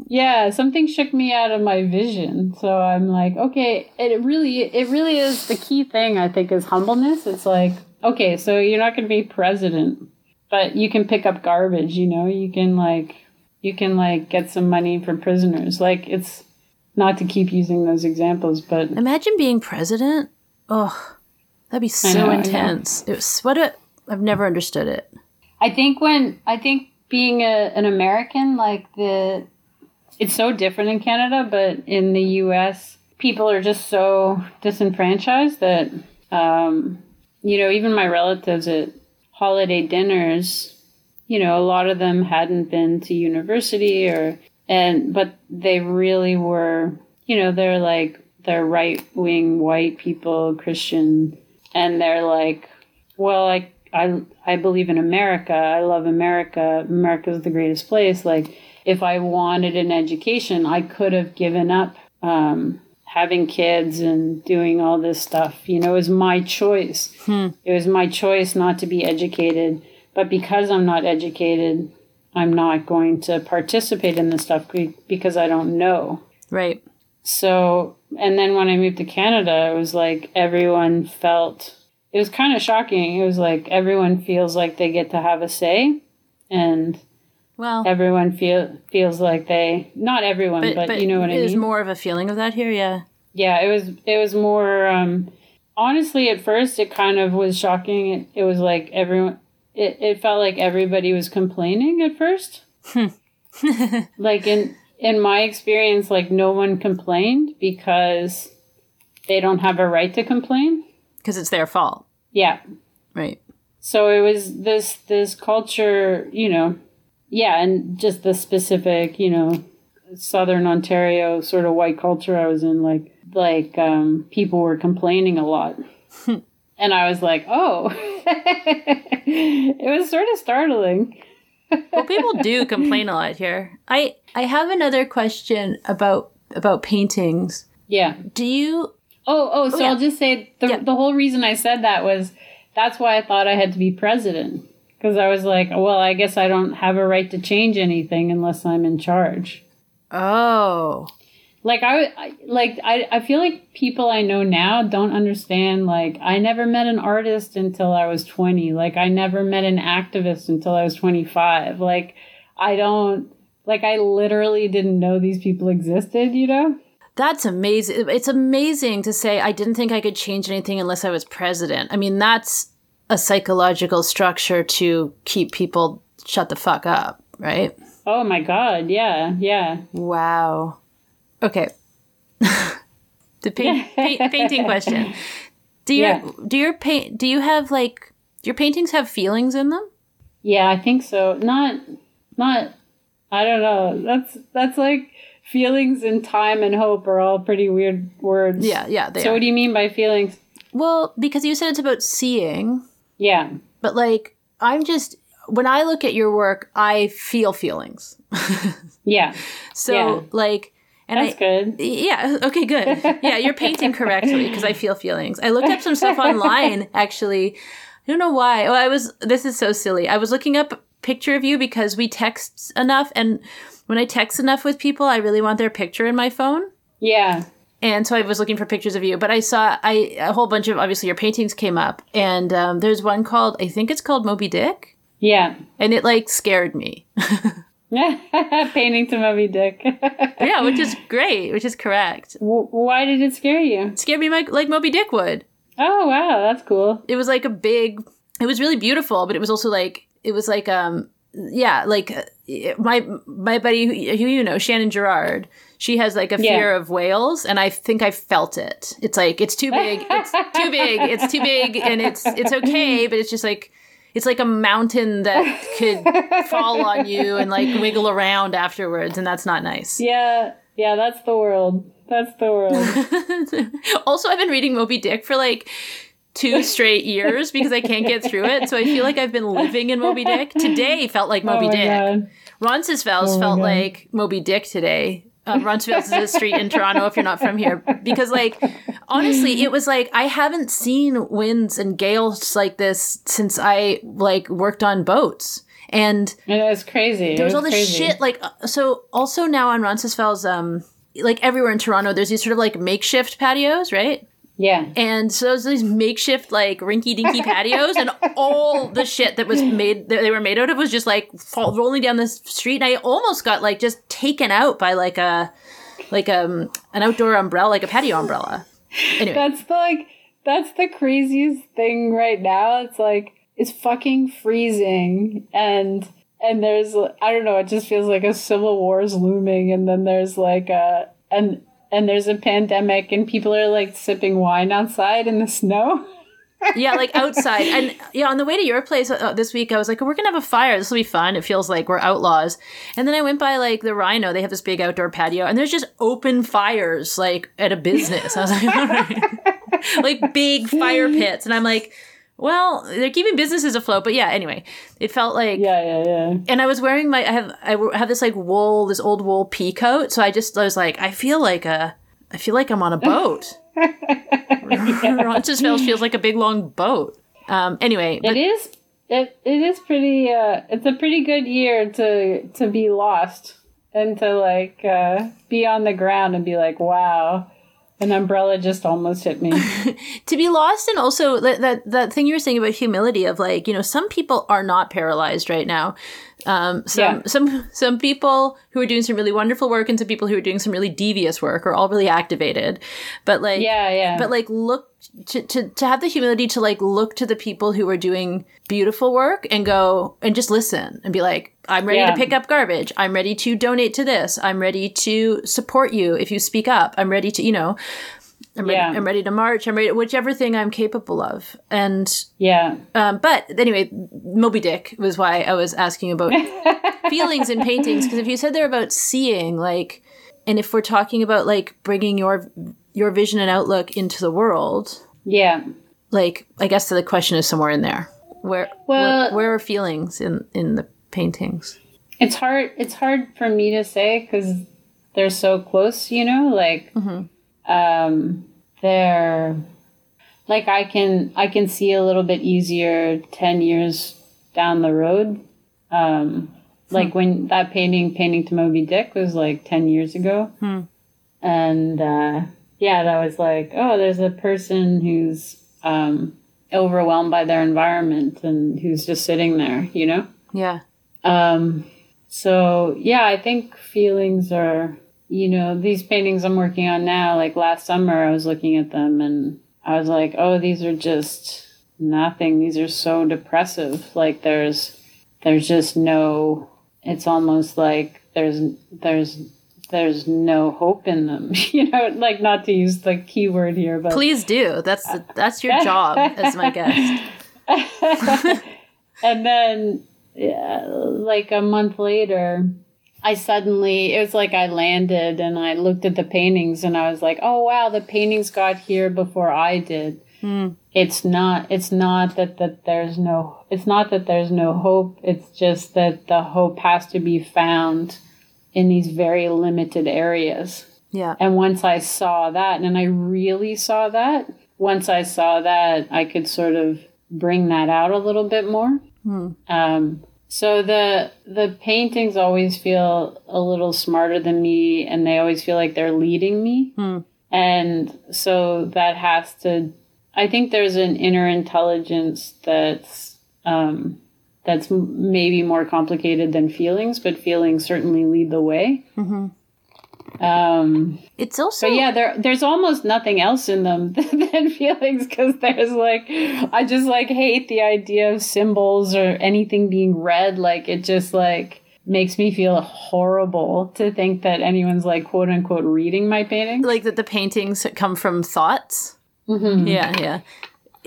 yeah, something shook me out of my vision. So I'm like, okay, it really it really is the key thing I think is humbleness. It's like, okay, so you're not going to be president, but you can pick up garbage, you know? You can like you can like get some money from prisoners. Like it's not to keep using those examples, but imagine being president oh that'd be so know. intense it was what a i've never understood it I think when I think being a, an American, like the, it's so different in Canada, but in the U.S., people are just so disenfranchised that, um, you know, even my relatives at holiday dinners, you know, a lot of them hadn't been to university or, and but they really were, you know, they're like they're right wing white people, Christian, and they're like, well, I I I believe in America. I love America. America's the greatest place. Like if I wanted an education, I could have given up um, having kids and doing all this stuff. You know, it was my choice. It was my choice not to be educated. But because I'm not educated, I'm not going to participate in this stuff because I don't know. Right. So, and then when I moved to Canada, it was like everyone felt it was kind of shocking. It was like everyone feels like they get to have a say, and Well, everyone feel feels like they not everyone, but, but, but you know what I mean. there's mean. more of a feeling of that here. Yeah. yeah, it was it was more. Um, honestly, at first, it kind of was shocking. It, it was like everyone. It, it felt like everybody was complaining at first. like in in my experience, like no one complained because they don't have a right to complain. Because it's their fault. Yeah. Right. So it was this this culture, you know, yeah, and just the specific, you know, Southern Ontario sort of white culture I was in, like like um, people were complaining a lot, and I was like, oh, it was sort of startling. Well, people do complain a lot here. I I have another question about about paintings. Yeah. Do you Oh, oh. So yeah. I'll just say the Yeah. the whole reason I said that was that's why I thought I had to be president because I was like, well, I guess I don't have a right to change anything unless I'm in charge. Oh. like I, I like I, I feel like people I know now don't understand like I never met an artist until I was 20 like I never met an activist until I was 25 like I don't like I literally didn't know these people existed you know That's amazing. It's amazing to say I didn't think I could change anything unless I was president. I mean, that's a psychological structure to keep people shut the fuck up, right? oh my god yeah yeah Wow. Okay. the paint, paint, painting question. Do your Yeah. do your paint do you have like do your paintings have feelings in them? yeah I think so not not I don't know that's that's like feelings and time and hope are all pretty weird words Yeah, yeah, they so are. what do you mean by feelings Well, because you said it's about seeing, yeah but like I'm just when I look at your work, I feel feelings. yeah So Yeah. like and that's I good Yeah. Okay. Good. Yeah, you're painting correctly because I feel feelings. I looked up some stuff online. Actually, I don't know why. Oh, I was. This is so silly. I was looking up a picture of you because we text enough, and when I text enough with people, I really want their picture in my phone. yeah And so I was looking for pictures of you, but I saw I a whole bunch of obviously your paintings came up, and um, there's one called I think it's called Moby Dick, Yeah. and it like scared me. Painting to Moby Dick. yeah, which is great, which is correct. W- Why did it scare you? It scared me like, like Moby Dick would. Oh, wow. That's cool. it was like a big it was really beautiful but it was also like it was like um yeah like uh, my my buddy who, you know shannon gerard she has like a Yeah. fear of whales and i think i felt it it's like it's too big it's too big it's too big and it's it's okay but it's just like it's like a mountain that could fall on you and like wiggle around afterwards and that's not nice Yeah. Yeah, that's the world. That's the world. also i've been reading moby dick for like two straight years because i can't get through it so i feel like i've been living in moby dick today felt like moby oh dick God. roncesvalles Oh felt God. like moby dick today um, roncesvalles is a street in toronto if you're not from here because like honestly it was like i haven't seen winds and gales like this since i like worked on boats and it was crazy. there was it all this crazy. shit like uh, so also now on roncesvalles um like everywhere in toronto there's these sort of like makeshift patios right Yeah. and so there's these makeshift like rinky dinky patios, and all the shit that was made that they were made out of was just like fall, rolling down the street. And I almost got like just taken out by like a like um an outdoor umbrella, like a patio umbrella. Anyway, That's the like that's the craziest thing right now. It's like it's fucking freezing and and there's I don't know, it just feels like a civil war is looming and then there's like a and and there's a pandemic and people are like sipping wine outside in the snow. yeah, like outside, and yeah, on the way to your place uh, this week, I was like, we're gonna have a fire. This will be fun. It feels like we're outlaws. And then I went by like the Rhino. They have this big outdoor patio, and there's just open fires like at a business. I was like, like big fire pits, and I'm like, well, they're keeping businesses afloat. But yeah, anyway, it felt like Yeah, yeah, yeah. and I was wearing my I have I have this like wool this old wool pea coat so I just I was like I feel like a I feel like I'm on a boat. Roncesvalles feels like a big long boat. Um, anyway, but It is. It it is pretty. Uh, it's a pretty good year to to be lost and to like uh, be on the ground and be like, wow, an umbrella just almost hit me. to be lost and also that, that that thing you were saying about humility of like you know some people are not paralyzed right now um some Yeah. some some people who are doing some really wonderful work and some people who are doing some really devious work are all really activated but like yeah, yeah. but like look to, to to have the humility to like look to the people who are doing beautiful work and go and just listen and be like i'm ready Yeah. to pick up garbage i'm ready to donate to this i'm ready to support you if you speak up i'm ready to you know I'm ready, I'm ready to march. I'm ready, whichever thing I'm capable of. And, yeah. um, but anyway, Moby Dick was why I was asking about feelings and paintings. Because if you said they're about seeing, like, and if we're talking about like bringing your your vision and outlook into the world, Yeah. like, I guess the question is somewhere in there. Where, Well- where, where are feelings in in the paintings? It's hard. It's hard for me to say because they're so close. You know, like um, they're like I can I can see a little bit easier ten years down the road. Um, like when that painting painting to Moby Dick was like ten years ago, and uh, yeah, that was like oh, there's a person who's um, overwhelmed by their environment and who's just sitting there. You know. Yeah, Um, so yeah, I think feelings are, you know, these paintings I'm working on now, like last summer I was looking at them and I was like, oh, these are just nothing. These are so depressive. Like there's, there's just no, it's almost like there's, there's, there's no hope in them, you know, like not to use the keyword here, but please do. That's the, that's your job as my guest. and then yeah, like a month later i suddenly it was like i landed and i looked at the paintings and i was like oh wow the paintings got here before i did. It's not it's not that that there's no it's not that there's no hope. It's just that the hope has to be found in these very limited areas. Yeah, and once I saw that, and I really saw that, once I saw that, I could sort of bring that out a little bit more. Um, so the the paintings always feel a little smarter than me, and they always feel like they're leading me. And so that has to. I think there's an inner intelligence that's um, that's maybe more complicated than feelings, but feelings certainly lead the way. Um, it's also but yeah, there there's almost nothing else in them than feelings because there's like I just like hate the idea of symbols or anything being read. Like it just like makes me feel horrible to think that anyone's like quote unquote reading my painting like that the paintings come from thoughts. Yeah, yeah.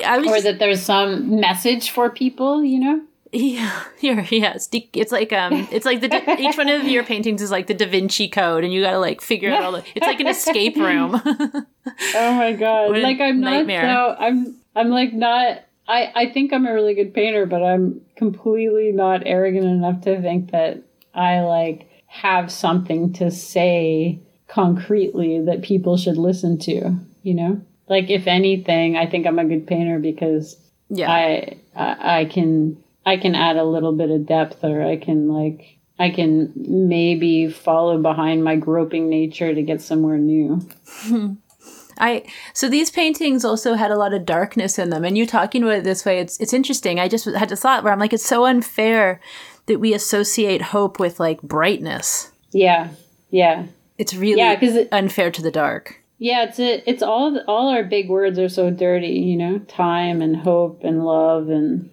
I was or that there's some message for people. You know? Yeah, yeah. It's, de- it's like um, it's like the Da- each one of your paintings is like the Da Vinci Code, and you got to like figure out all the. It's like an escape room. Oh my god! Like I'm nightmare. not. So I'm. I'm like not. I I think I'm a really good painter, but I'm completely not arrogant enough to think that I like have something to say concretely that people should listen to. You know, like if anything, I think I'm a good painter because yeah, I I, I can I can add a little bit of depth, or I can like. I can maybe follow behind my groping nature to get somewhere new. I so these paintings also had a lot of darkness in them, and you talking about it this way, it's it's interesting. I just had a thought where I'm like, it's so unfair that we associate hope with like brightness. Yeah, yeah, It's really Yeah, it- unfair to the dark. yeah. It's a, it's all all our big words are so dirty, you know. Time and hope and love and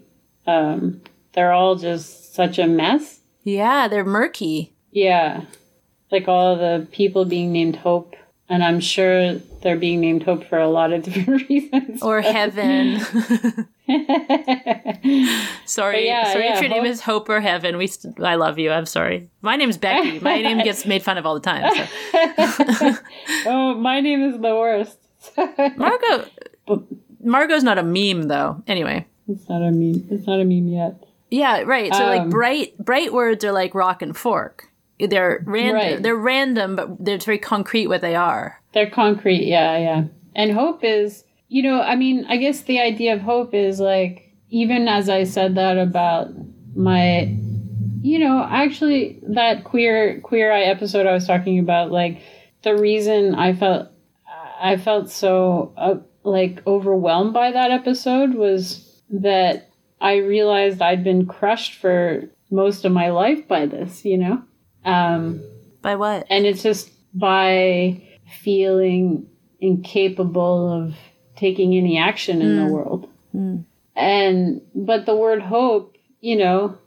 um, they're all just such a mess. Yeah, they're murky. Yeah, like all the people being named Hope, and I'm sure they're being named Hope for a lot of different reasons. Or heaven. sorry, yeah, sorry yeah, if your name is Hope or Heaven. We, st- I love you. I'm sorry. My name's Becky. My name gets made fun of all the time. So. oh, my name is the worst. Margaux, Margaux's not a meme though. Anyway, it's not a meme. It's not a meme yet. yeah, right. So like Um, bright, bright words are like rock and fork. They're random. Right. They're random, but they're very concrete what they are. They're concrete, yeah, yeah. And hope is, you know, I mean, I guess the idea of hope is like, even as I said that about my, you know, actually that queer queer eye episode I was talking about, like the reason I felt I felt so uh, like overwhelmed by that episode was that I realized I'd been crushed for most of my life by this, you know. Um, By what? and it's just by feeling incapable of taking any action in the world and but the word hope you know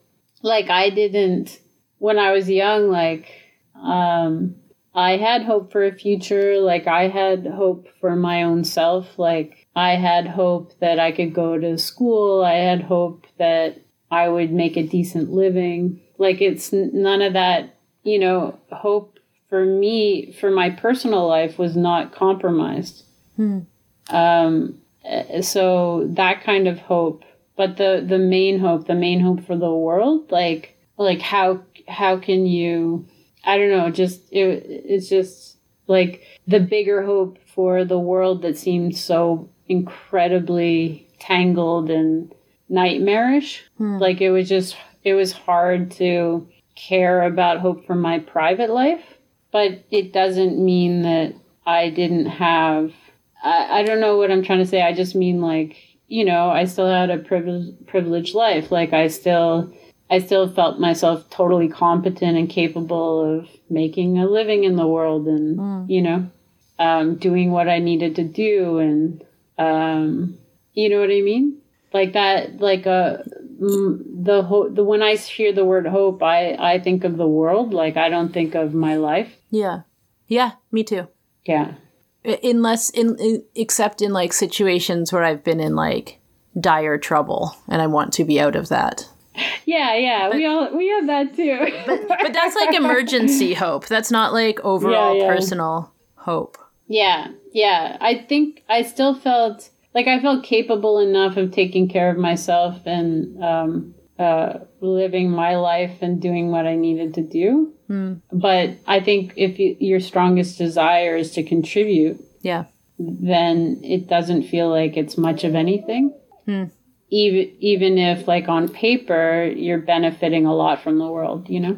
like i didn't when i was young like um i had hope for a future like i had hope for my own self like i had hope that i could go to school. I had hope that i would make a decent living. Like it's none of that you know hope for me for my personal life was not compromised. Um uh, so that kind of hope but the the main hope the main hope for the world like like how how can you i don't know just it, it's just like the bigger hope for the world that seems so incredibly tangled and nightmarish like it was just it was hard to care about hope for my private life but it doesn't mean that i didn't have I, I don't know what I'm trying to say. I just mean like, you know, I still had a privileged privileged life. Like I still I still felt myself totally competent and capable of making a living in the world and you know, um, doing what I needed to do and um, you know what I mean? Like that like uh, mm, the hope. the when I hear the word hope, I I think of the world. Like I don't think of my life. Yeah. Yeah, me too. Yeah. Unless in, in except in like situations where I've been in like dire trouble and I want to be out of that. Yeah, yeah. we all we have that too. But that's like emergency hope. That's not like overall Yeah, yeah. personal hope. Yeah, yeah. I think I still felt like I felt capable enough of taking care of myself and um, uh, living my life and doing what I needed to do. But I think if you, your strongest desire is to contribute, Yeah. then it doesn't feel like it's much of anything. Even even if like on paper you're benefiting a lot from the world, you know.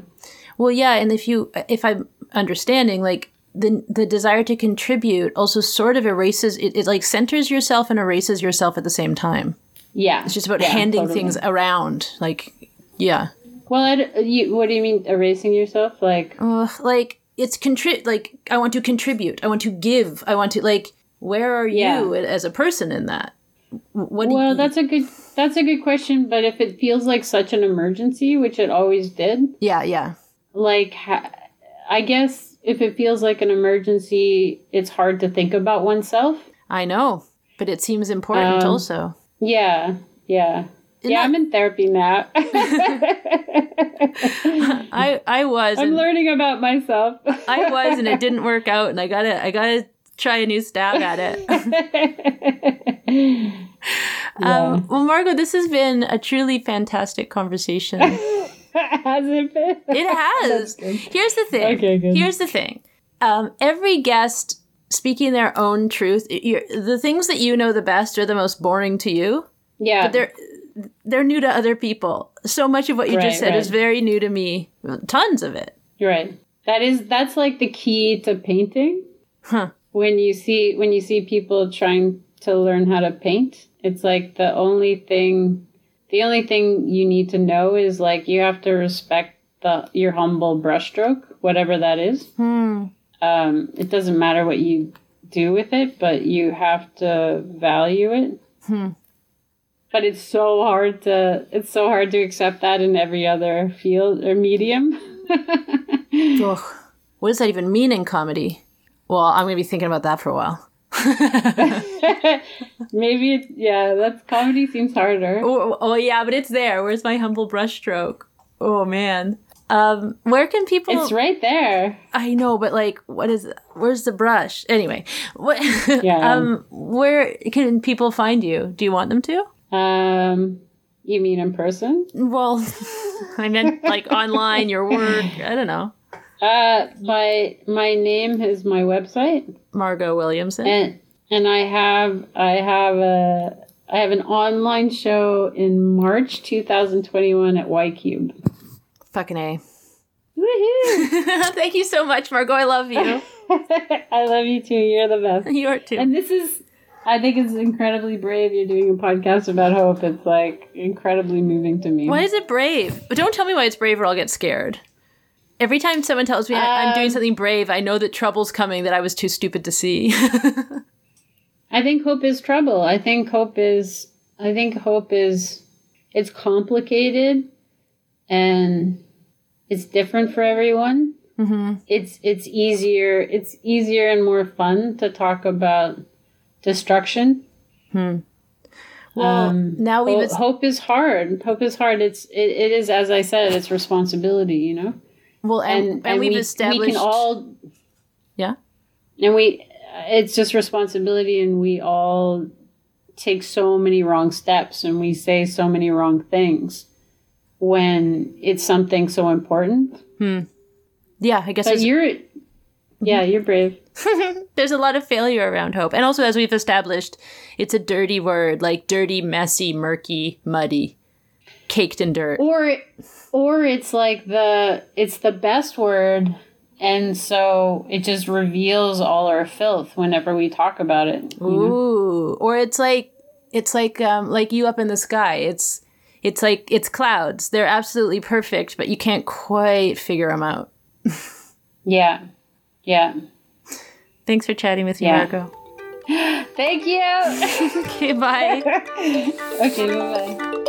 Well, yeah, and if you if I'm understanding like the the desire to contribute also sort of erases it, it like centers yourself and erases yourself at the same time. Yeah, It's just about yeah, handing totally. things around. Like yeah. Well, I, you, what do you mean erasing yourself? Like Ugh, like it's contri- like I want to contribute. I want to give. I want to like where are Yeah. you as a person in that? What Well, you, that's a good that's a good question, but if it feels like such an emergency, which it always did, Yeah, yeah. like ha- I guess if it feels like an emergency, it's hard to think about oneself. I know, but it seems important Um, also. Yeah, yeah. yeah, that- I'm in therapy now. I I was I'm learning about myself. I was and it didn't work out and I got to I got to try a new stab at it. Um, well, Margaux, this has been a truly fantastic conversation. It Has it been? has. Here's the thing. Okay, good. Here's the thing. Um, every guest speaking their own truth. You're, the things that you know the best are the most boring to you. Yeah, But They're they're new to other people. So much of what you Right, just said is very new to me. Tons of it. You're right. That is that's like the key to painting. Huh. When you see when you see people trying to learn how to paint, it's like the only thing the only thing you need to know is like you have to respect the your humble brushstroke, whatever that is. Hmm. Um, it doesn't matter what you do with it, but you have to value it. Hmm. But it's so hard to it's so hard to accept that in every other field or medium. What does that even mean in comedy? Well, I'm going to be thinking about that for a while. Maybe it, yeah, that's comedy seems harder. Oh, oh, yeah, but it's there. Where's my humble brushstroke? Oh man. Um, where can people? It's right there. I know, but like, what is? Where's the brush? Anyway, what? Yeah. um, where can people find you? Do you want them to? Um, you mean in person? Well, I meant like online, your work. I don't know. Uh, my my name is my website, Margaux Williamson. and and I have I have a I have an online show in March 2021 at Y Cube. Fucking A. Woohoo! Thank you so much, Margaux. I love you. I love you too. You're the best. you are too. And this is, I think it's incredibly brave. You're doing a podcast about hope. It's like incredibly moving to me. Why is it brave? But don't tell me why it's brave or I'll get scared. Every time someone tells me I- I'm doing Um, something brave, I know that trouble's coming that I was too stupid to see. I think hope is trouble. I think hope is, I think hope is, it's complicated and it's different for everyone. mm-hmm. It's, it's easier, it's easier and more fun to talk about destruction. Well, Um, now we've Ho- es- hope is hard. Hope is hard. It's, it, it is, as I said, it's responsibility, you know? Well, and, and, we've we, established. we can all yeah. and we it's just responsibility and we all take so many wrong steps and we say so many wrong things when it's something so important hmm. Yeah, I guess but you're yeah mm-hmm. you're brave there's a lot of failure around hope. And also, as we've established, it's a dirty word like dirty, messy, murky, muddy, caked in dirt. or or it's like the it's the best word and so it just reveals all our filth whenever we talk about it you know? Ooh, or it's like it's like um like you up in the sky. It's it's like it's clouds. They're absolutely perfect, but you can't quite figure them out. yeah yeah Thanks for chatting with me, Yeah. Margaux. thank you Okay, bye. okay bye-bye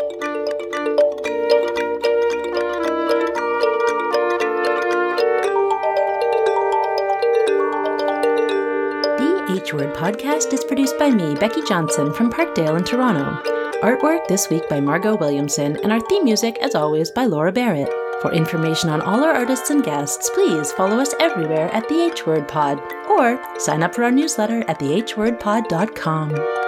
The H Word podcast is produced by me, Becky Johnson, from Parkdale in Toronto. Artwork this week by Margaux Williamson, and our theme music, as always, by Laura Barrett. For information on all our artists and guests, please follow us everywhere at The H Word Pod, or sign up for our newsletter at thehwordpod.com.